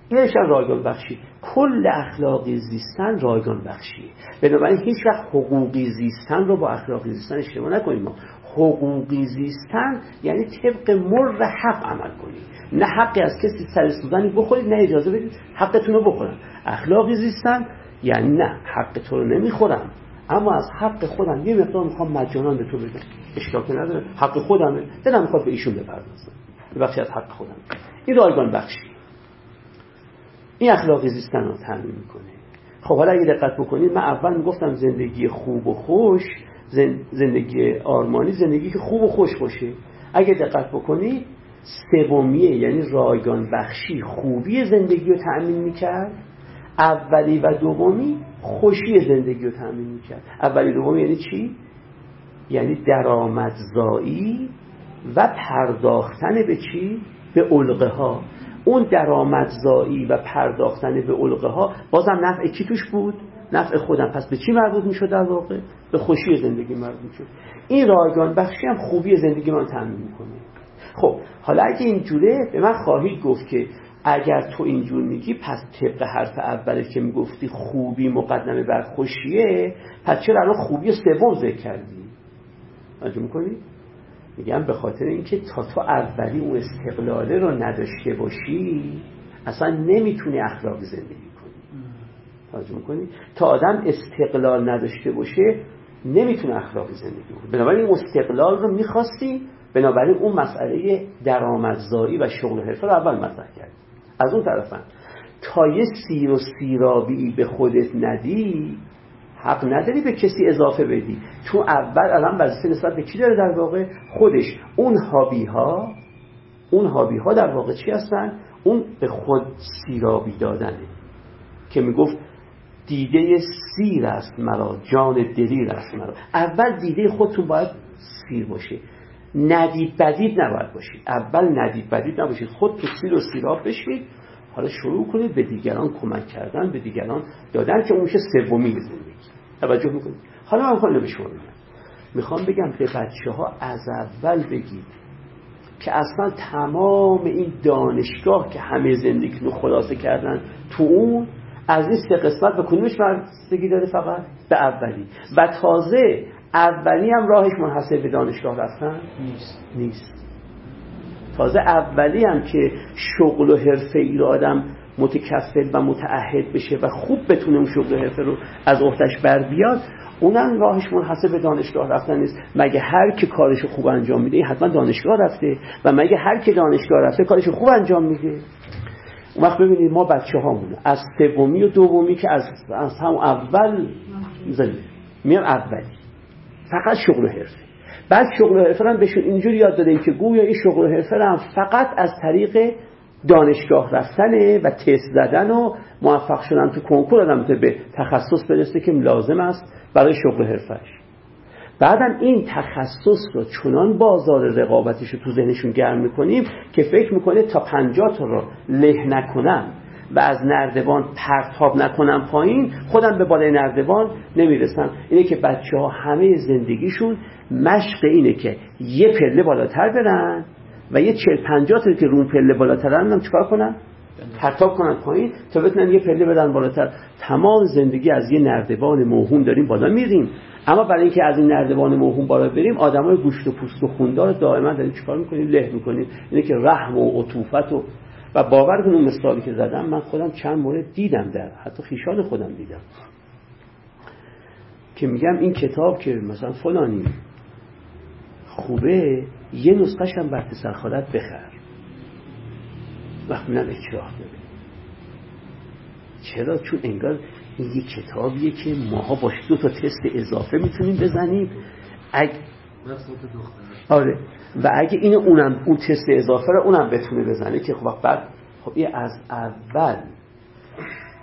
اینشان رایگان بخشی. کل اخلاقی زیستن رایگان بخشی بنابراین هیچ وقت حقوقی زیستن رو با اخلاقی زیستن اشتباه نکنیم ما. حقوقی زیستن یعنی طبق مر حق عمل کنید. نه حقی از کسی سر سوزنی بخورید نه اجازه بدید حقتون رو بخورن. اخلاقی زیستن یعنی نه حق تو رو نمی‌خورم اما از حق خودم یه مقدار می‌خوام مجانان به تو بدم اشکال که نداره. حق خودمه. دلم می‌خواد به ایشون بپردازم. بخشی از حق خودم. این رایگان بخشی این اخلاقی زیستن رو تعمین می‌کنه. خب حالا اگه دقت بکنید من اول می‌گفتم زندگی خوب و خوش زندگی آرمانی زندگی که خوب و خوش باشه اگه دقت بکنید سومیه یعنی رایگان بخشی خوبی زندگی رو تأمین می‌کرد اولی و دومی خوشی زندگی رو تأمین می‌کرد اولی دومی یعنی چی؟ یعنی درآمدزایی و پرداختن به چی؟ به علقه ها اون درآمدزایی و پرداختن به علقه ها بازم نفع کی توش بود؟ نفع خودم. پس به چی مربوط می‌شد در واقع؟ به خوشی زندگی مربوط می‌شد. این رایگان بخشی هم خوبی زندگی من تأمین می‌کنه. خب حالا اگه اینجوره به من خواهید گفت که اگر تو اینجور میگی پس طبق حرف اوله که می‌گفتی خوبی مقدمه بر خوشیه پس چرا الان خوبی سوم ذکر کردی؟ توجه می‌کنی؟ میگم به خاطر اینکه تا تو اولی اون استقلاله رو نداشته باشی اصلا نمی‌تونی اخلاق زندگی توجه می‌کنی. تا آدم استقلال نداشته باشه نمی‌تونه اخلاقی زندگی کنه. بنابراین این استقلال رو می‌خواستی بنابراین اون مسئله درآمدزایی و شغل حرفه رو اول مطرح کرد از اون طرفن تا یه سیر و سیرابی به خودت ندی حق نداری به کسی اضافه بدی. تو اول الان وظیفه نسبت به کی داره در واقع؟ خودش. اون هابی ها اون هابی ها در واقع چی هستن؟ اون به خود سیرابی دادنه. که می‌گفت دیده سیر است مرا جان دلیر است مرا. اول دیده خودتون باید سیر باشه ندید بدید نباید باشید اول ندید بدید نباشید تو سیر و سیراب بشید حالا شروع کنید به دیگران کمک کردن به دیگران دادن که اون میشه سومی زندگی. توجه می‌کنید؟ حالا من می‌خوام به شما می‌خوام بگم به بچه ها از اول بگید که اصلا تمام این دانشگاه که همه زندگی رو خلاصه کردن تو اون از این سه قسمت به کدومش بستگی داره فقط؟ به اولی. و تازه اولی هم راهش منحصر به دانشگاه رفتن نیست. نیست. تازه اولی هم که شغل و حرفه ای رو آدم متکفل و متعهد بشه و خوب بتونه اون شغل و حرفه رو از اختش بر بیاد اونم راهش منحصر به دانشگاه رفتن نیست. مگه هر که کارش خوب انجام میده حتما دانشگاه رفته. و مگه هر که دانشگاه رفته کارش خوب انجام میده؟ اون وقت ببینید ما بچه هامون از سومی و دومی که از, از هم اول می‌زنیم میام اولی. فقط شغل و حرفه. بعد شغل و حرفه هم بهشون اینجوری یاد داده که گویا این شغل و حرفه هم فقط از طریق دانشگاه رفتنه و تست زدن و موفق شدن تو کنکور آدم به تخصص برسه که لازم است برای شغل حرفش بعدم این تخصص رو چنان بازار رقابتش رو تو ذهنشون گرم می‌کنیم که فکر می‌کنه تا پنجاه تا رو له نکنم و از نردبان پرتاب نکنم پایین خودم به بالای نردبان نمی‌رسم. اینه که بچه ها همه زندگیشون مشق اینه که یه پله بالاتر برن و یه چل پنجاه تا که رون پله بالاتر هم چکار کنن؟ پرتاب کنن پایین تا بتونن یه پله بدن بالاتر. تمام زندگی از یه نردبان موهوم داریم بالا میریم. اما برای اینکه از این نردبان موهوم بالا بریم آدمای گوشت و پوست و خوندار دائما داریم چیکار می‌کنیم؟ له می‌کنیم. اینه که رحم و عطوفت و و باور کنم مثالی که زدم من خودم چند مورد دیدم در حتی خیشان خودم دیدم. که میگم این کتاب که مثلا فلانی خوبه یه نسخش هم بر پسر خالت بخر. وقت میرم اکراه ببین چرا؟ چون انگار این یه کتابیه که ماها باش دو تا تست اضافه می‌تونیم بزنیم. اگه آره. و اگه این اونم اون تست اضافه رو اونم بتونه بزنه که خب بعد خب این از اول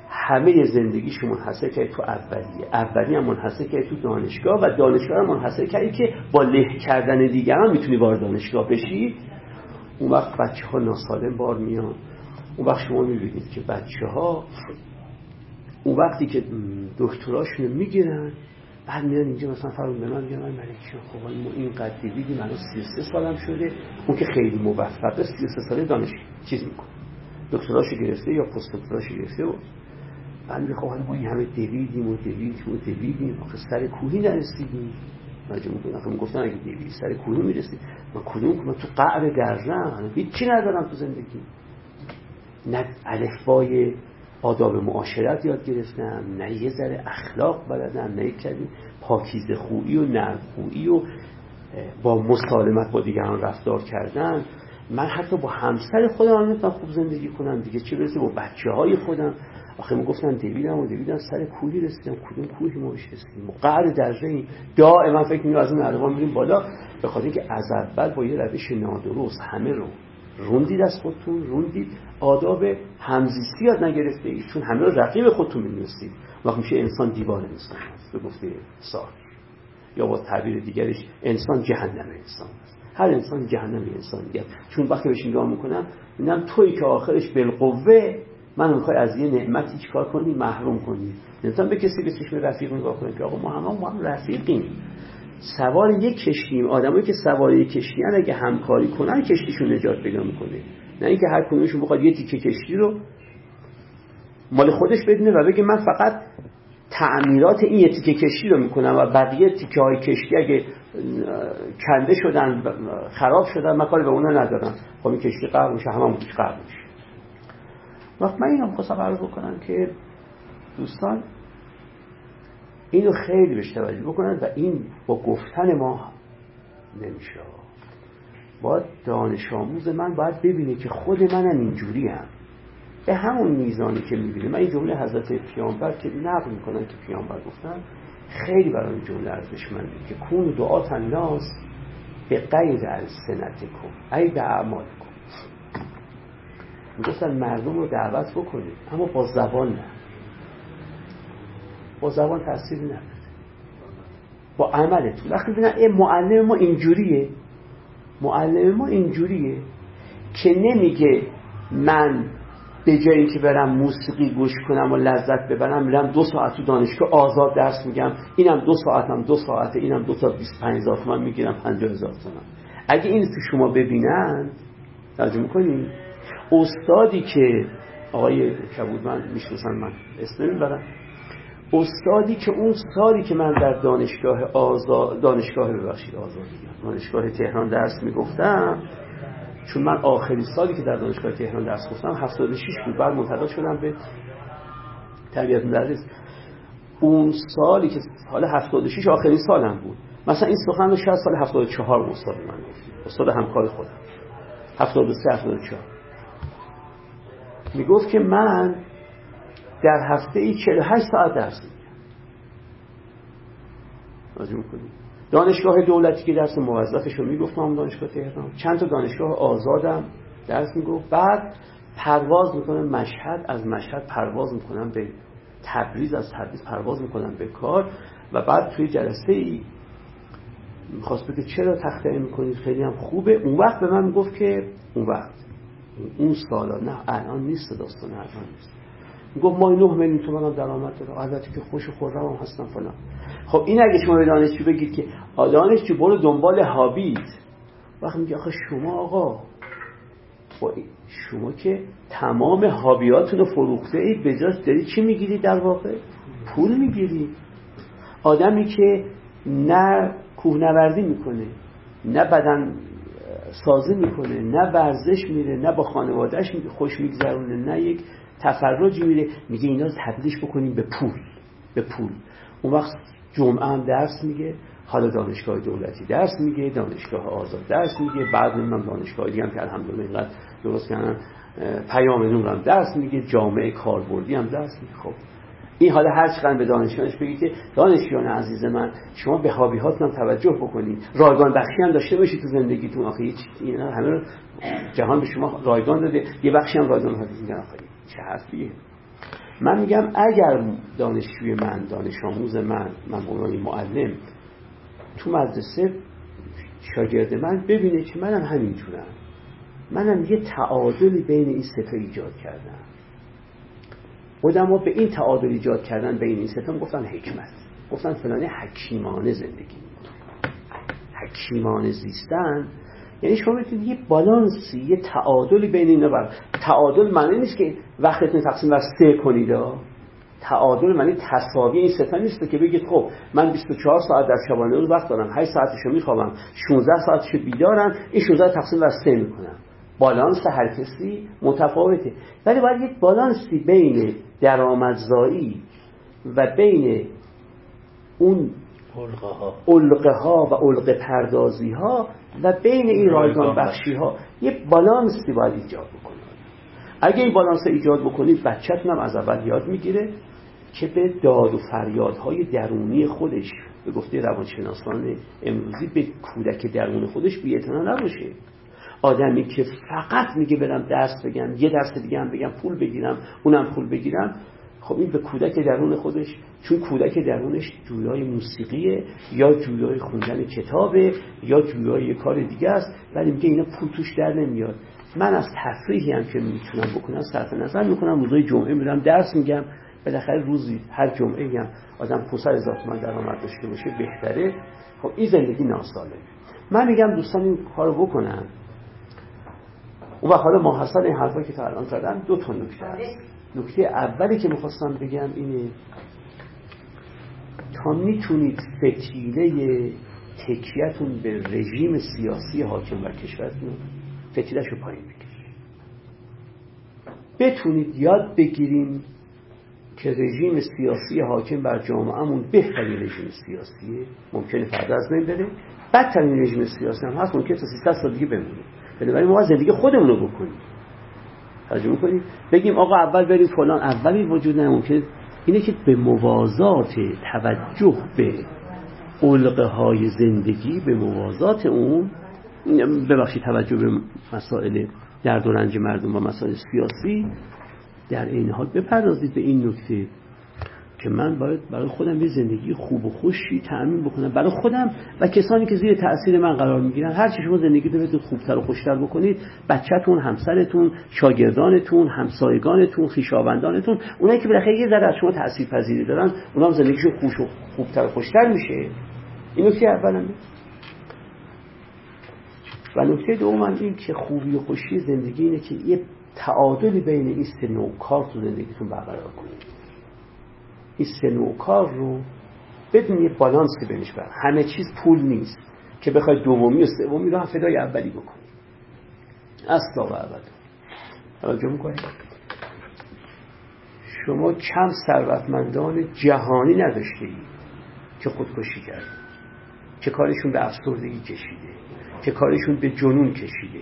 همه زندگیش منحصر کرد تو اولیه. اولی هم منحصر کرد تو دانشگاه و دانشگاه هم منحصر کردی که با له کردن دیگران می‌تونی وارد دانشگاه بشی. اون وقت بچه ها ناسالم بار میان. اون وقت شما می‌بینید که بچه ها اون وقتی که دکتراشون می‌گیرن بعد میان اینجا مثلا فرون به من میگن من ملک خب ما این قد دیدیم الان 33 سالم شده. اون که خیلی موفقه 33 ساله دانش چیز می‌کنه. دکتراشو گرفته یا پست دکتراشو گرفته و بعد میگه خب ما این همه دویدیم و دویدیم و دویدیم آخه سر کوهی نرسیدیم. مجموع کنم آخه گفتن اگه دویدی سر کوهی می‌رسید من کدوم من تو قعر درزم هیچی ندارم تو زندگی. نه الفبای آداب معاشرت یاد گرفتم نه یه ذره اخلاق بلدم نه یک پاکیزه خویی و نرم خویی و با مسالمت با دیگران رفتار کردن. من حتی با همسر خودم نمی‌تونم خوب زندگی کنم. دیگه چه برسه با بچه های خودم. آخه ما گفتن دویدم و دویدم سر کوهی رسیدم. کدوم کوهی ما رسیدیم قعر درجه این دائما فکر می‌کنم از اون اردوان میریم بالا. به خاطر اینکه از اول با یه روش نادرست همه رو روندید از خودتون روندید آداب همزیستی یاد نگرفته. اید چون همه رو رقیب خودتون می‌دونستید. وقت میشه انسان دیوار انسان است به گفته سار. یا با تعبیر دیگرش انسان جهنم انسان هر انسان جهنم انسانیت چون وقتی بهش نگاه می‌کنم می‌بینم توی که آخرش بالقوه من می‌خوای از یه نعمتی چیکار کنی؟ محروم کنی. نمی‌تونم به کسی به چشم رفیق نگاه کنم که آقا ما همه ما هم رفیقیم. سوار یک کشتیم. آدمایی که سوار یک کشتی اگه همکاری کنن کشتیشون نجات پیدا می‌کنه. نه اینکه هر کدومشون بخواد یه تیکه کشتی رو مال خودش بدونه و بگه من فقط تعمیرات این یه تیکه کشتی رو می‌کنم و بقیه تیکه های کشتی اگه کنده شدن خراب شدن من کاری به اونا ندارم. خب این کشتی قرار میشه همه همون قرار میشه. وقت من اینو خواستم عرض بکنم که دوستان اینو خیلی بهش توجه بکنن و این با گفتن ما نمیشه. باید دانش آموز من باید ببینه که خود منم اینجوری هم به همون میزانی که می‌بینه. من این جمله حضرت پیامبر که نقل می‌کنن که پیامبر گفتن خیلی برای این جمله ارزشمنده که کون دعات الناس به غیر کن ای به اعمال می‌گفتن مردم رو دعوت بکنید. اما با زبان نه. با زبان تأثیری نداره. با عملتون. وقتی ببینن ای معلم ما اینجوریه. معلم ما اینجوریه که نمیگه من به جایی که برم موسیقی گوش کنم و لذت ببرم میرم دو ساعت تو دانشگاه آزاد درس میگم. اینم دو ساعتم دو ساعته اینم دو تا 25 هزار تومن می‌گیرم 50 هزار تومن. اگه این تو شما ببینن ترجمه می‌کنیم استادی که آقای کبود من می‌شناسن من اسم نمی‌برم. استادی که اون سالی که من در دانشگاه آزاد دانشگاه ببخشید آزادی دانشگاه تهران درس می‌گفتم چون من آخرین سالی که در دانشگاه تهران درس گفتم 76 بود بعد منتقل شدم به تربیت مدرس. اون سالی که سال 76 آخرین سالم بود. مثلا این سخن رو شاید سال 74 استاد من گفت استاد همکار خودم. 73 74 می‌گفت که من در هفته ای 48 ساعت درس میگم دانشگاه دولتی که درس موظفش رو می‌گفتم دانشگاه تهران. چند تا دانشگاه آزادم درس می‌گفت. بعد پرواز می‌کنم مشهد از مشهد پرواز می‌کنم به تبریز از تبریز پرواز می‌کنم به کار. و بعد توی جلسه ای می‌خواست بگه چرا تخته می‌کنید؟ خیلی هم خوبه. اون وقت به من می‌گفت که اون وقت. اون سالا نه الان نیست داستان الان نیست. گفت ما 9 میلیون هم درآمد داره البته که خوش خورم هم هستم فلان. خب این اگه شما به دانشجو بگید که دانشجو برو دنبال هابیت. وقتی میگه آخه شما آقا شما که تمام هابیاتون رو فروخته اید به جاش داری چی می‌گیری در واقع؟ پول می‌گیری. آدمی که نه کوهنوردی می‌کنه نه بدن سازی می‌کنه نه ورزش میره نه با خانوادهش خوش میگذرونه نه یک تفرجی میره میگه اینا تبدیلش بکنیم به پول به پول. اون وقت جمعه هم درس میگه حالا دانشگاه دولتی درس میگه دانشگاه آزاد درس میگه بعد من دانشگاه دیگه هم که الحمدلله اینقدر درست کردن پیام نور هم درس میگه جامعه کاربردی هم درس میگه خب این حالا هر چقدر به دانشگاهش بگی که دانشجویان عزیز من شما به هابی هاتون توجه بکنید. رایگان بخشی هم داشته باشید تو زندگیتون. آخه اینا همه جهان به شما رایگان داده. یه بخشی هم رایگان هاتون میگن آخه چه حرفیه. من میگم اگر دانشجوی من دانش آموز من من عنوان معلم تو مدرسه شاگرد من ببینه که منم همینجورم. منم یه تعادلی بین این ستا ایجاد کردم. ها به این تعادل ایجاد کردن بین این ستا گفتن حکمت. گفتن فلانی حکیمانه زندگی. حکیمانه زیستن. یعنی شما می‌تونید یه بالانسی یه تعادلی بین اینا بر. تعادل معنی نیست که وقتتون تقسیم بر سه کنید. تعادل معنی تساوی این ستا نیست که بگید خب من 24 ساعت در شبانه روز وقت دارم 8 ساعتشو میخوابم 16 ساعتشو بیدارم این 16 تقسیم بر سه می‌کنم. بالانس هر کسی متفاوته. ولی باید یک بالانسی بین درآمدزایی و بین اون علقه ها و علقه پردازی ها و بین این رایگان بخشی. ها یه بالانسی باید ایجاد بکنید. اگه این بالانس ایجاد بکنید بچهتون هم از اول یاد می‌گیره که به داد و فریادهای درونی خودش به گفته روانشناسان امروزی به کودک درون خودش بیعتنا نباشه. آدمی که فقط میگه برم درس بگم یه درس دیگه هم بگم پول بگیرم اونم پول بگیرم خب این به کودک درون خودش چون کودک درونش جویای موسیقیه یا جویای خوندن کتابه یا جویای کار دیگه است ولی میگه اینا پول توش در نمیاد. من از تفریحی هم که می‌تونم بکنم صرف نظر می‌کنم روزای جمعه میرم درس میگم. بالاخره روزی هر جمعه هم آدم 500 هزار تومن درآمد داشته باشه بهتره. خب این زندگی ناساله من میگم دوستان این کارو بکنن. و حالا ماحصل این حرفا که تا الان زدم دو تا نکته هست. نکته اولی که می‌خواستم بگم اینه تا می‌تونید فتیله تکیهتون به رژیم سیاسی حاکم بر کشورتون فتیلش رو پایین بکشید. بتونید یاد بگیریم که رژیم سیاسی حاکم بر جامعهمون بهترین رژیم سیاسیه. ممکنه فردا از بین بره. بدترین رژیم سیاسی هم هست ممکنه تا 300 سال دیگه بمونه. بنابراین ما زندگی خودمون رو بکنیم. ترجمه کنیم بگیم آقا اول بریم فلان اولی وجود نه ممکن اینه که به موازات توجه به علقه های زندگی به موازات اون ببخشید توجه به مسائل درد و رنج مردم و مسائل سیاسی در این حال بپردازید به این نکته. که من باید برای خودم یه زندگی خوب و خوشی تعمین بکنم. برای خودم و کسانی که زیر تاثیر من قرار می‌گیرن هر چی شما زندگی رو خوبتر و خوشتر بکنید بچهتون همسرتون شاگردانتون همسایگانتون خویشاوندانتون اونایی که بالاخره یه ذره از شما تاثیر پذیری دارن اونا هم زندگیشون خوش و خوبتر و خوشتر میشه. این نکته اولمه و نکته دوم این که خوبی و خوشی زندگی اینه که یه تعادلی بین این سه نوع کار تو زندگیتون برقرار کنید. این سه نوع کار رو بدون یه بالانسی بینش بر. همه چیز پول نیست که بخوای دومی و سومی رو هم فدای اولی بکنی. اصلا و ابدا توجه می‌کنید شما کم ثروتمندان جهانی نداشته ای که خودکشی کرد که کارشون به افسردگی کشیده که کارشون به جنون کشیده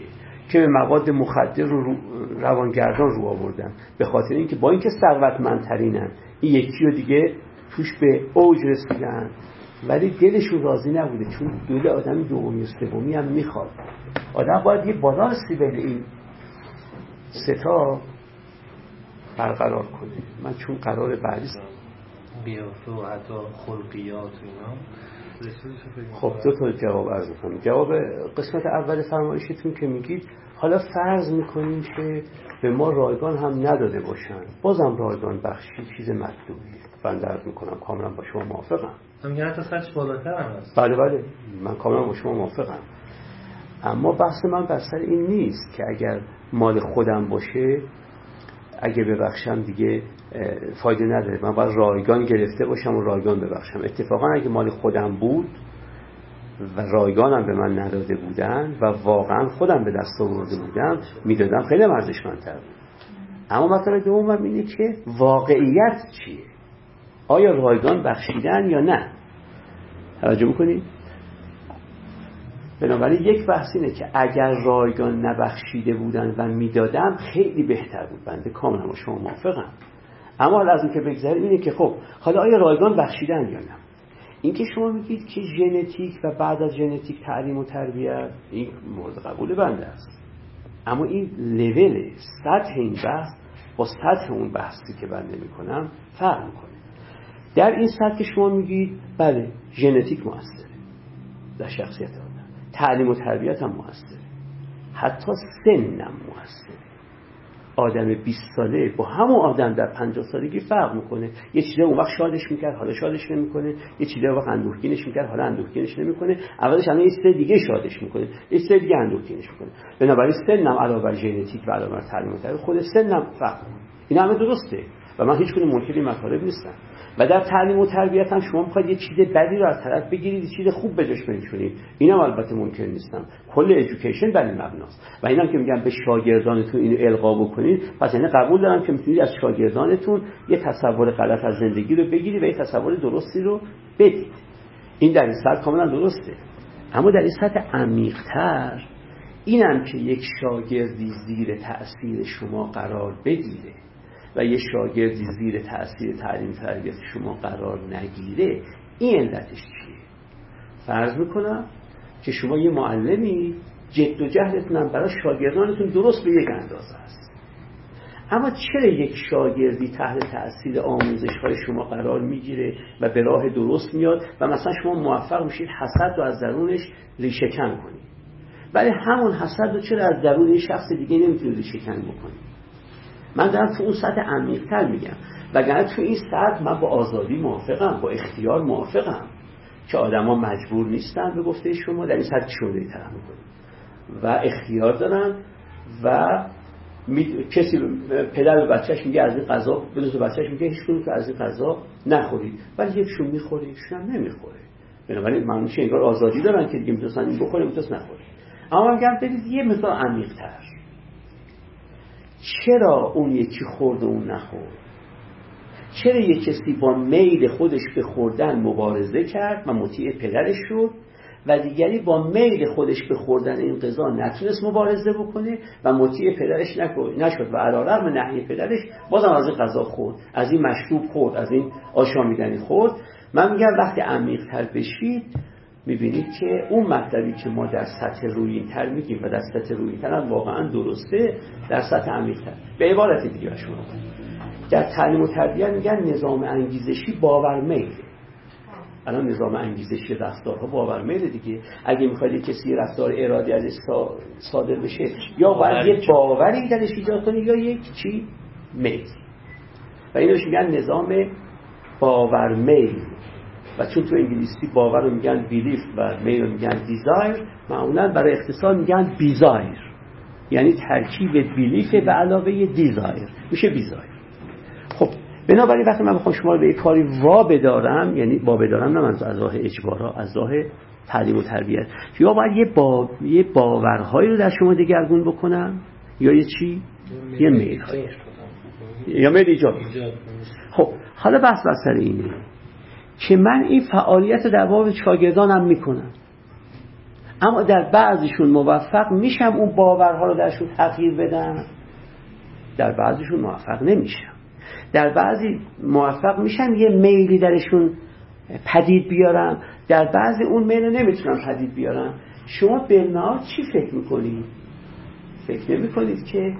که به مواد مخدر رو روانگردان رو آوردن. به خاطر اینکه با اینکه ثروتمندترینن این یکی رو دیگه توش به اوج رسیدن. ولی دلشون راضی نبوده چون دل آدم دومی و سومی هم می‌خواد. آدم باید یه بالانسی بین این ستا برقرار کنه. من چون قرار بعدی بیافه و حتی خلقیات اینا. خب دو تا جواب عرض کنم جواب قسمت اول فرمایشتون که میگید حالا فرض می‌کنیم که به ما رایگان هم نداده باشن. بازم رایگان بخشی چیز مطلوبیه. من درد می‌کنم. کاملا با شما موافقم. میگن حتی سرش بالاتر هم هست. بله بله. من کاملا با شما موافقم. اما بحث من بر سر این نیست که اگر مال خودم باشه اگه ببخشم دیگه فایده نداره. من باید رایگان گرفته باشم و رایگان ببخشم. اتفاقا اگه مال خودم بود و رایگانم به من نداده بودن و واقعا خودم به دست آورده بودم می‌دادم خیلی ارزشمندتر بود. اما مطلب دومم اینه که واقعیت چیه؟ آیا رایگان بخشیدن یا نه؟ توجه می‌کنید بنابراین یک بحث اینه که اگر رایگان نبخشیده بودن و می‌دادم خیلی بهتر بود. بنده کاملا با شما موافقم. اما حالا از که بگذاریم اینه که خب حالا آیا رایگان بخشیدن یا نه؟ اینکه شما میگید که ژنتیک و بعد از ژنتیک تعلیم و تربیت این مورد قبول بنده است. اما این لول سطح این بحث با سطح اون بحثی که بنده می‌کنم فرق می‌کنه. در این سطح که شما میگید بله ژنتیک موثره. در شخصیت آدم. تعلیم و تربیت هم موثره. حتی سنم موثره. آدم 20 ساله با همون آدم در 50 سالگی فرق می‌کنه. یه چیزی اون وقت شادش می‌کرد حالا شادش نمی‌کنه. یه چیزی اون وقت اندوهگینش می‌کرد حالا اندوهگینش نمی‌کنه. اولش الان یه چیز دیگه شادش می‌کنه. یه چیز دیگه اندوهگینش می‌کنه. بنابراین سنم علاوه بر ژنتیک و علاوه بر تعلیم خود سنم فرق می‌کنه. این همه درسته. و من هیچ کنون منکر مطالب نیستم. و در تعلیم و تربیت هم شما می‌خواید یه چیز بدی رو از طرف بگیرید یه چیز خوب به جاش بنشونید اینم البته ممکن نیستم. کل ادویکیشن بر این مبناست. و اینم که میگم به شاگردانتون اینو القا بکنید پس یعنی قبول دارم که می‌تونید از شاگردانتون یه تصور غلط از زندگی رو بگیرید و یه تصور درستی رو بدید. این در این سطح کاملا درسته. اما در این سطح عمیقتر اینم که یک شاگردی زیر تأثیر شما قرار بگیره. و یه شاگردی زیر تاثیر تعلیم تربیت شما قرار نگیره این علتش چیه؟ فرض می‌کنم که شما یه معلمی جد و جهلتون برای شاگردانتون درست به یک اندازه است. اما چرا یک شاگردی تحت تاثیر آموزش های شما قرار می‌گیره و به راه درست میاد و مثلا شما موفق میشید حسد رو از درونش ریشهکن کنید؟ ولی همون حسد رو چرا از درون یه شخص دیگه نمی‌تونید ریشهکن بکنید؟ من دارم تو اون سطح عمیقتر میگم. وگرنه تو این سطح من با آزادی موافقم با اختیار موافقم که آدما مجبور نیستن به گفته شما در این سطح شده طرح و اختیار دارن و کسی پدر به بچهش میگه از این غذا به بچهش میگه هیچ که از این غذا نخورید ولی یکشون می‌خوره یکشون هم نمی‌خوره بنابراین معنیش انگار آزادی دارن که دیگه می‌تونن این بخوره می‌تونن نخوره اما میگم برید یه مثال عمیق‌تر. چرا اون یکی خورد و اون نخورد؟ چرا یک کسی با میل خودش به خوردن مبارزه کرد و مطیع پدرش شد و دیگری با میل خودش به خوردن این غذا نتونست مبارزه بکنه و مطیع پدرش نشد و علیرغم نهی پدرش بازم از این غذا خورد از این مشروب خورد از این آشامیدنی خورد. من میگم وقتی عمیق تر بشید می‌بینید که اون مطلبی که ما در سطح روی تر میگیم و در سطح روی تر هم واقعا درسته در سطح عمیق تر به عبارت دیگه شما در تعلیم و تربیت میگن نظام انگیزشی باور میل. الان نظام انگیزشی رفتارها باور میل دیگه. اگه می‌خواید کسی رفتار ارادی ازش صادر بشه یا باید یه باوری. درش ایجاد کنی یا یک چی؟ میل. و اینوش میگن نظام باور میل. و چون تو انگلیسی باور رو میگن belief و میل رو میگن desire معمولا برای اختصار میگن besire یعنی ترکیب belief به علاوه desire میشه besire خب بنابراین وقتی من بخوام شما رو به یک کاری وا بدارم یعنی وا بدارم نه از راه اجبارا از راه تعلیم و تربیت. یا باید یه, با... یه باورهایی رو در شما دگرگون بکنم؟ یا یه چی؟ یه میل یا میل ایجاد. خب حالا بحث بسر اینه. که من این فعالیت در باب شاگردانم می‌کنم. اما در بعضیشون موفق میشم اون باورها رو درشون تغییر بدم. در بعضیشون موفق نمیشم. در بعضی موفق میشم یه میلی درشون پدید بیارم. در بعضی اون میل نمی‌تونم پدید بیارم. شما بالمعال چی فکر می‌کنید؟ فکر نمی‌کنید که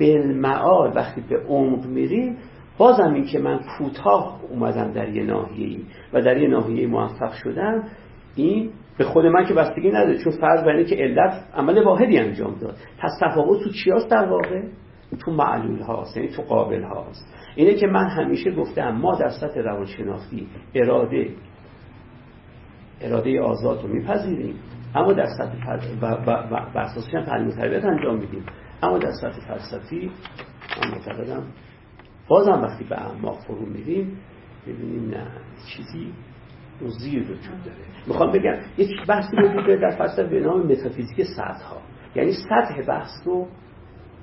بالمعال وقتی به عمق میریم بازم این که من کوتاه اومدم در یه ناحیه و در یه ناحیه موفق شدم این به خود من که بستگی نداره چون فرض بر که علت عمل واحدی انجام داد. پس تفاوت تو چی هست در واقع؟ تو معلول هاست یعنی تو قابل هاست. اینه که من همیشه گفتم ما در سطح روانشناختی اراده اراده آزاد رو میپذیریم اما در سطح و, و, و, هم تعلیم تربیت انجام میدیم. اما در سطح فلسفی من معتقدم بازم وقتی به اعماق فرو میریم ببینیم نه چیزی اون زیر وجود داره. می‌خوام بگم یک بحثی وجود داره در فلسفه به نام متافیزیک سطح ها یعنی سطح بحث رو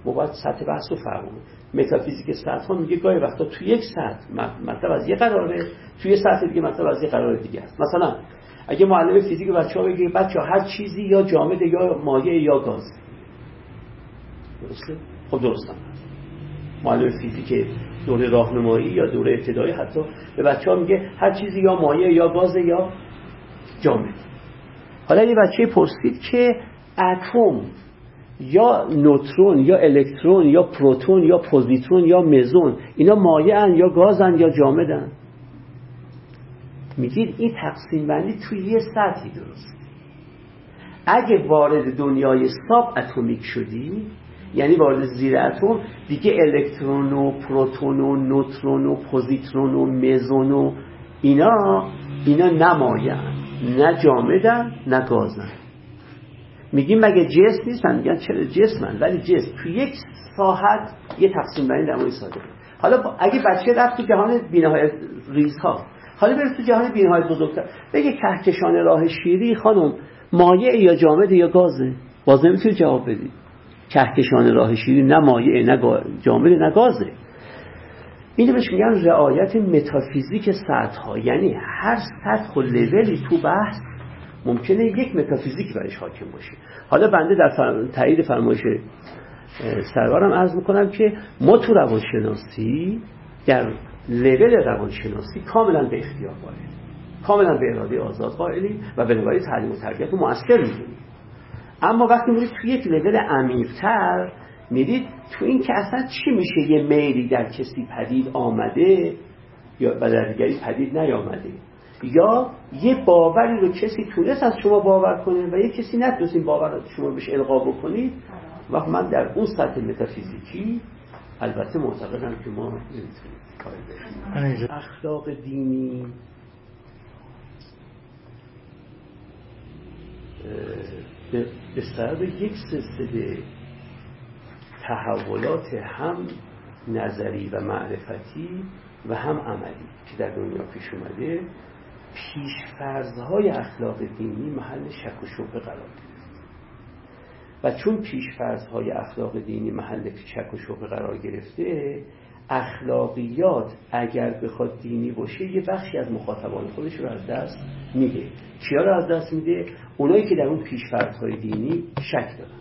ما سطح بحث رو فرمون متافیزیک سطح ها میگه گاهی وقتا توی یک سطح مطلب از یه قراره توی سطح دیگه مطلب از یه قرار دیگه است. مثلا اگه معلم فیزیک بچه ها بگه بچه هر چیزی یا جامد یا مایع یا گاز. درسته؟ خب درستم معلم فیزیک دوره راهنمایی یا دوره ابتدایی حتی به بچه ها میگه هر چیزی یا مایع یا گاز یا جامد حالا یه بچه پرسید که اتم یا نوترون یا الکترون یا پروتون یا پوزیترون یا مزون اینا مایع یا گازن یا جامدن؟ میگید این تقسیم بندی توی یه سطحی درست. اگه وارد دنیای ساب اتمیک شدی یعنی وارد زیر اتم دیگه الکترون و پروتون و نوترون و پوزیترون و مزون و اینا اینا نمایان نه جامدن نه گازن. میگیم مگه جسم نیستن؟ میگن چرا جسمن؟ ولی جسم تو یک ساحت یه تقسیم بندی نمایی ساده. حالا اگه بچه رفت تو جهان بینهای ریزها حالا برید تو جهان بینهای بزرگتر. بگه کهکشان راه شیری خانم مایع یا جامد یا گازه؟ باز نمی‌تونی جواب بدی. کهکشان راه شیری نه مایع نه جامد نه گازه. اینو بهش میگن رعایت متافیزیک سطح ها یعنی هر سطح و لولی تو بحث ممکنه یک متافیزیک برش حاکم باشه. حالا بنده در فرم... تایید فرمایش سرورم عرض می‌کنم که ما تو روانشناسی در لول روانشناسی کاملا به اختیار قائلیم. کاملا به اراده آزاد قائلیم و نگاهی تعلیم و تربیت و مؤثر می‌دونیم. اما وقتی میرید توی یک لول عمیق‌تر می‌دید تو این که اصلا چی میشه یه میلی در کسی پدید آمده یا و در دیگری پدید نیامده. یا یه باوری رو کسی تونست از شما باور کنه و یه کسی نتونست این باور رو شما بهش القا بکنید. و من در اون سطح متافیزیکی البته معتقدم که ما نمی‌تونیم اخلاق دینی به سبب یک سلسله تحولات هم نظری و معرفتی و هم عملی که در دنیا پیش اومده پیشفرزهای اخلاق دینی محل شک و شبه قرار گرفت. و چون پیشفرزهای اخلاق دینی محل شک و شبه قرار گرفته اخلاقیات اگر بخواد دینی باشه یه بخشی از مخاطبان خودش رو از دست میده. کیا رو از دست میده؟ اونایی که در اون پیشفرزهای دینی شک دارن.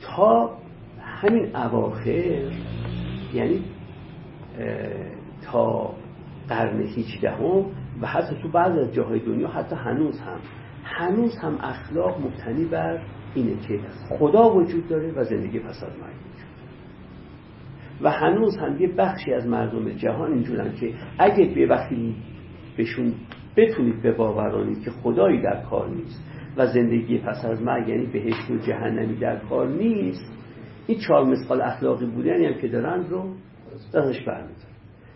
تا همین اواخر یعنی تا قرن هیچدهم و حتی تو بعض از جاهای دنیا حتی هنوز هم. هنوز هم اخلاق مبتنی بر اینه که خدا وجود داره و زندگی پس از و هنوز هم یه بخشی از مردم جهان اینجورن که اگه به وقتی بهشون بتونید به باورانید که خدایی در کار نیست و زندگی پس از مرگ یعنی بهشت و جهنمی در کار نیست این چهار مثال اخلاقی بودنی هم که دارن رو دستش برمیدن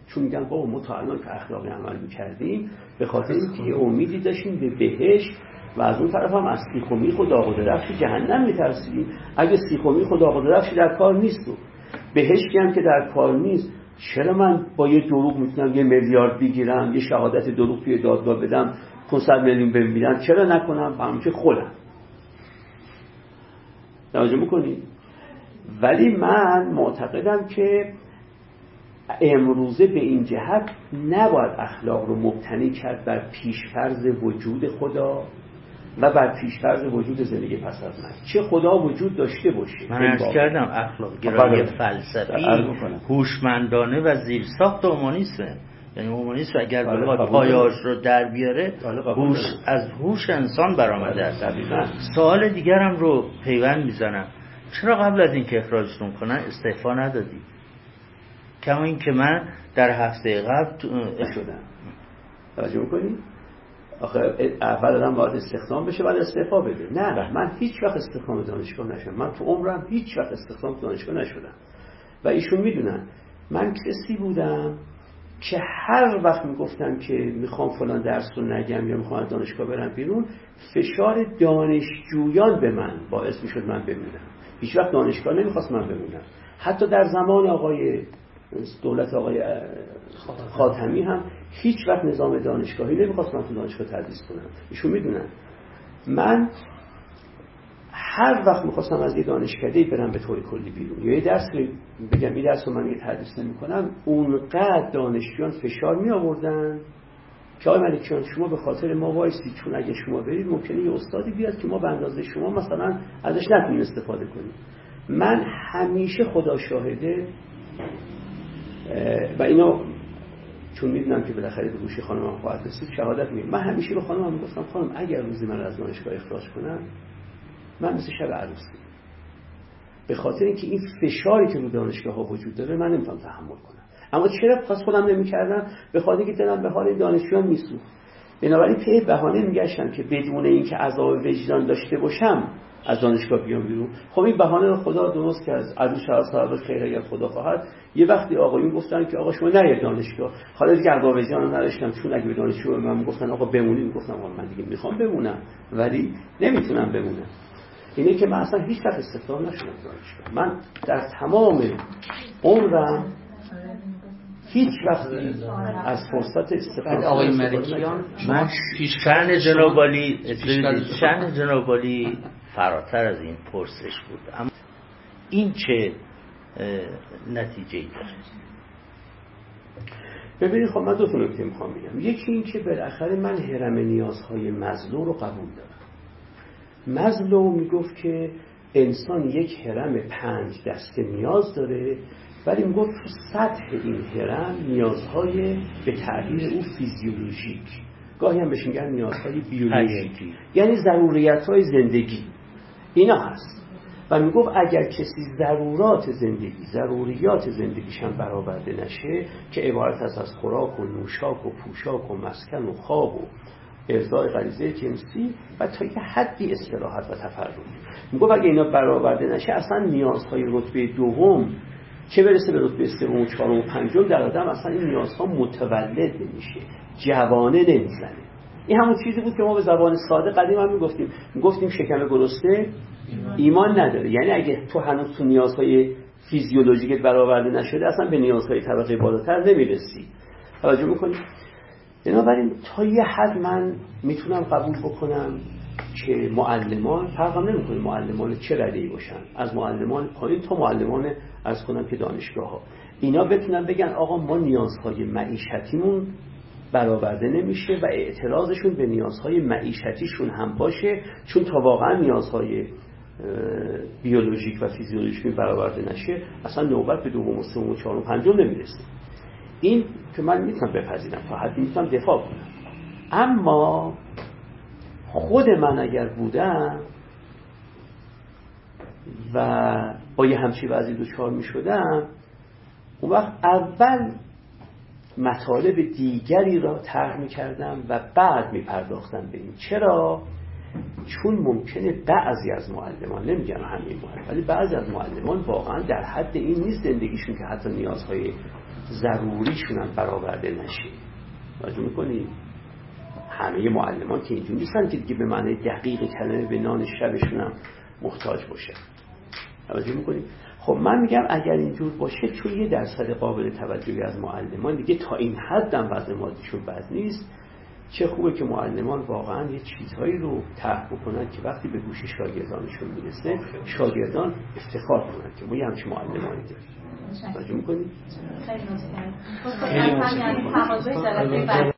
چون میگن بابا ما تا الان که اخلاقی عمل می‌کردیم به خاطر اینکه یه امیدی داشتیم به بهشت و از اون طرف هم از سیخ و میخ و درفش جهنم میترسیدیم. اگه سیخ و میخ و درفش در کار نیست و بهشتی هم که در کار نیست. چرا من با یه دروغ می‌تونم یه میلیارد بگیرم یه شهادت دروغ توی دادگاه بدم 500 میلیون بمیرم چرا نکنم؟ همچه خودم. توجه می‌کنید ولی من معتقدم که امروزه به این جهت نباید اخلاق رو مبتنی کرد بر پیشفرز وجود خدا. و بر پیشفرز وجود زندگی پس از مرگ. چه خدا وجود داشته باشه. من ارز کردم اخلاق گرایی. فلسفی هوشمندانه و زیرساخت اومانیسته. یعنی اومانیسم اگر بله، بخواد پایاش رو در بیاره بله، هوش از هوش انسان برآمده است. سوال دیگرم رو پیوند می‌زنم. چرا قبل از اینکه اخراجتون کنن استعفا ندادی؟ کما این که من در هفته قبل شدم. توجه می‌کنی آخه اول آدم باید استخدام بشه بعد استعفا بده. نه بله. من هیچ وقت استخدام دانشگاه نشدم. من تو عمرم هیچ وقت استخدام دانشگاه نشدم. و ایشون می‌دونن. من کسی بودم که هر وقت می‌گفتم که می‌خوام فلان درس رو نگم یا می‌خوام از دانشگاه برم بیرون فشار دانشجویان به من باعث می‌شد من بمونم. هیچ وقت دانشگاه نمی‌خواست من بمونم. حتی در زمان آقای دولت آقای خاتمی هم هیچ وقت نظام دانشگاهی نمی‌خواست من تو دانشگاه تدریس کنم. ایشون می‌دونن. من هر وقت می‌خواستم از یه دانشکده برم به طور کلی بیرون. یه درس بگم این درس رو من یه تدریس نمی کنم اونقدر دانشجویان فشار می آوردن که آقای ملکیان شما به خاطر ما وایسی چون اگه شما برید ممکنه یه استادی بیاد که ما به اندازه شما مثلا ازش نتونیم استفاده کنیم. من همیشه خدا شاهده و اینا چون می‌دونم که بالاخره به گوشی خانم هم خواهد رسید شهادت میگم من همیشه به خانم هم گفتم خانم اگر روزی من از دانشگاه اخراج کنم من مثل شب عروسی. به خاطر اینکه این فشاری که رو دانشگاه ها وجود داره من نمی‌تونم تحمل کنم. اما چرا پس خودم نمی‌کردم؟ به خاطر اینکه دلم به حال دانشجویان میسوخت. بنابراین پی بهانه میگشتم که بدون اینکه عذاب وجدان داشته باشم از دانشگاه بیام بیرون. خب این بهانه رو خدا درست کرد. عدو شهر صاحب خیر اگر خدا خواهد. یه وقتی آقایون گفتن که آقا شما نرید دانشگاه. حالا دیگه ارباب رو نداشتم. چون اگه به دانشجو من گفتن آقا بمونید گفتم آقا من دیگه می‌خوام بمونم. ولی نمی‌تونم بمونم. اینه که من اصلا هیچ وقت استخدام نشدم دانشگاه. من در تمام عمرم هیچ وقتی از فرصت استفاده آقای ملکیان من شن جنابالی شن جنابالی فراتر از این پرسش بود. اما این چه نتیجه ای داره؟ ببینید خب من دو تا نکته می‌خوام بگم. یکی این که بالاخره من هرم نیازهای مزلو رو قبول دارم. مزلو می‌گفت که انسان یک هرم پنج دسته نیاز داره ولی می‌گفت تو سطح این هرم نیازهای به تعبیر او فیزیولوژیک. گاهی هم بهش میگن نیازهای بیولوژیکی یعنی ضروریت های زندگی. اینا هست. و می‌گفت اگر کسی ضرورات زندگی ضروریات زندگیش هم برآورده نشه که عبارت است از خوراک و نوشاک و پوشاک و مسکن و خواب و ارزای غریزه جنسی و تا یه حدی استراحت و تفرد. می‌گفت اگه اینا برآورده نشه اصلا نیازهای رتبه دوم چه برسه به رتبه سوم و چهارم و پنجم در آدم اصلا این نیازها متولد نمیشه. جوانه نمی‌زنه. این همون چیزی بود که ما به زبان ساده قدیم هم می‌گفتیم. می‌گفتیم شکم گرسنه ایمان نداره. یعنی اگه تو هنوز تو نیازهای فیزیولوژیکت برآورده نشده اصلا به نیازهای طبقه بالاتر نمی‌رسی. توجه می‌کنی بنابراین تا یه حد من می‌تونم قبول بکنم که معلمان فرقم نمی‌کنه معلمان چه رده باشن. از معلمان پایین تا معلمان از کنم که دانشگاه ها اینا بتونن بگن آقا ما نیازهای معیشتیمون برآورده نمیشه و اعتراضشون به نیازهای معیشتیشون هم باشه چون تا واقعا نیازهای بیولوژیک و فیزیولوژیک برآورده نشه اصلا نوبت به دوم و سوم و چهارم و پنجم نمی‌رسه. این که من می‌تونم بپذیرم تا حدی می‌تونم دفاع کنم. اما خود من اگر بودم و با یه همچی وضعی دوچار می شدم اون وقت اول مطالب دیگری را طرح می کردم و بعد می پرداختم به این. چرا؟ چون ممکنه بعضی از معلمان نمیگم همه معلمان ولی بعضی از معلمان واقعا در حد این نیست زندگیشون که حتی نیازهای ضروریشون هم برآورده نشه. توجه می‌کنید همه معلمان که اینجور نیستن که دیگه به معنی دقیق کلمه به نان شبشون هم محتاج باشه توجه می‌کنید خب من میگم اگر اینجور باشه چون یه درصد قابل توجهی از معلمان دیگه تا این حد هم وضع مادیشون بد نیست چه خوبه که معلمان واقعا یه چیزهایی رو طرح بکنن که وقتی به گوش شاگردانشون می‌رسه شاگردان افتخار کنن که ما یه همچین معلمانی داریم. توجه می‌کنید خیلی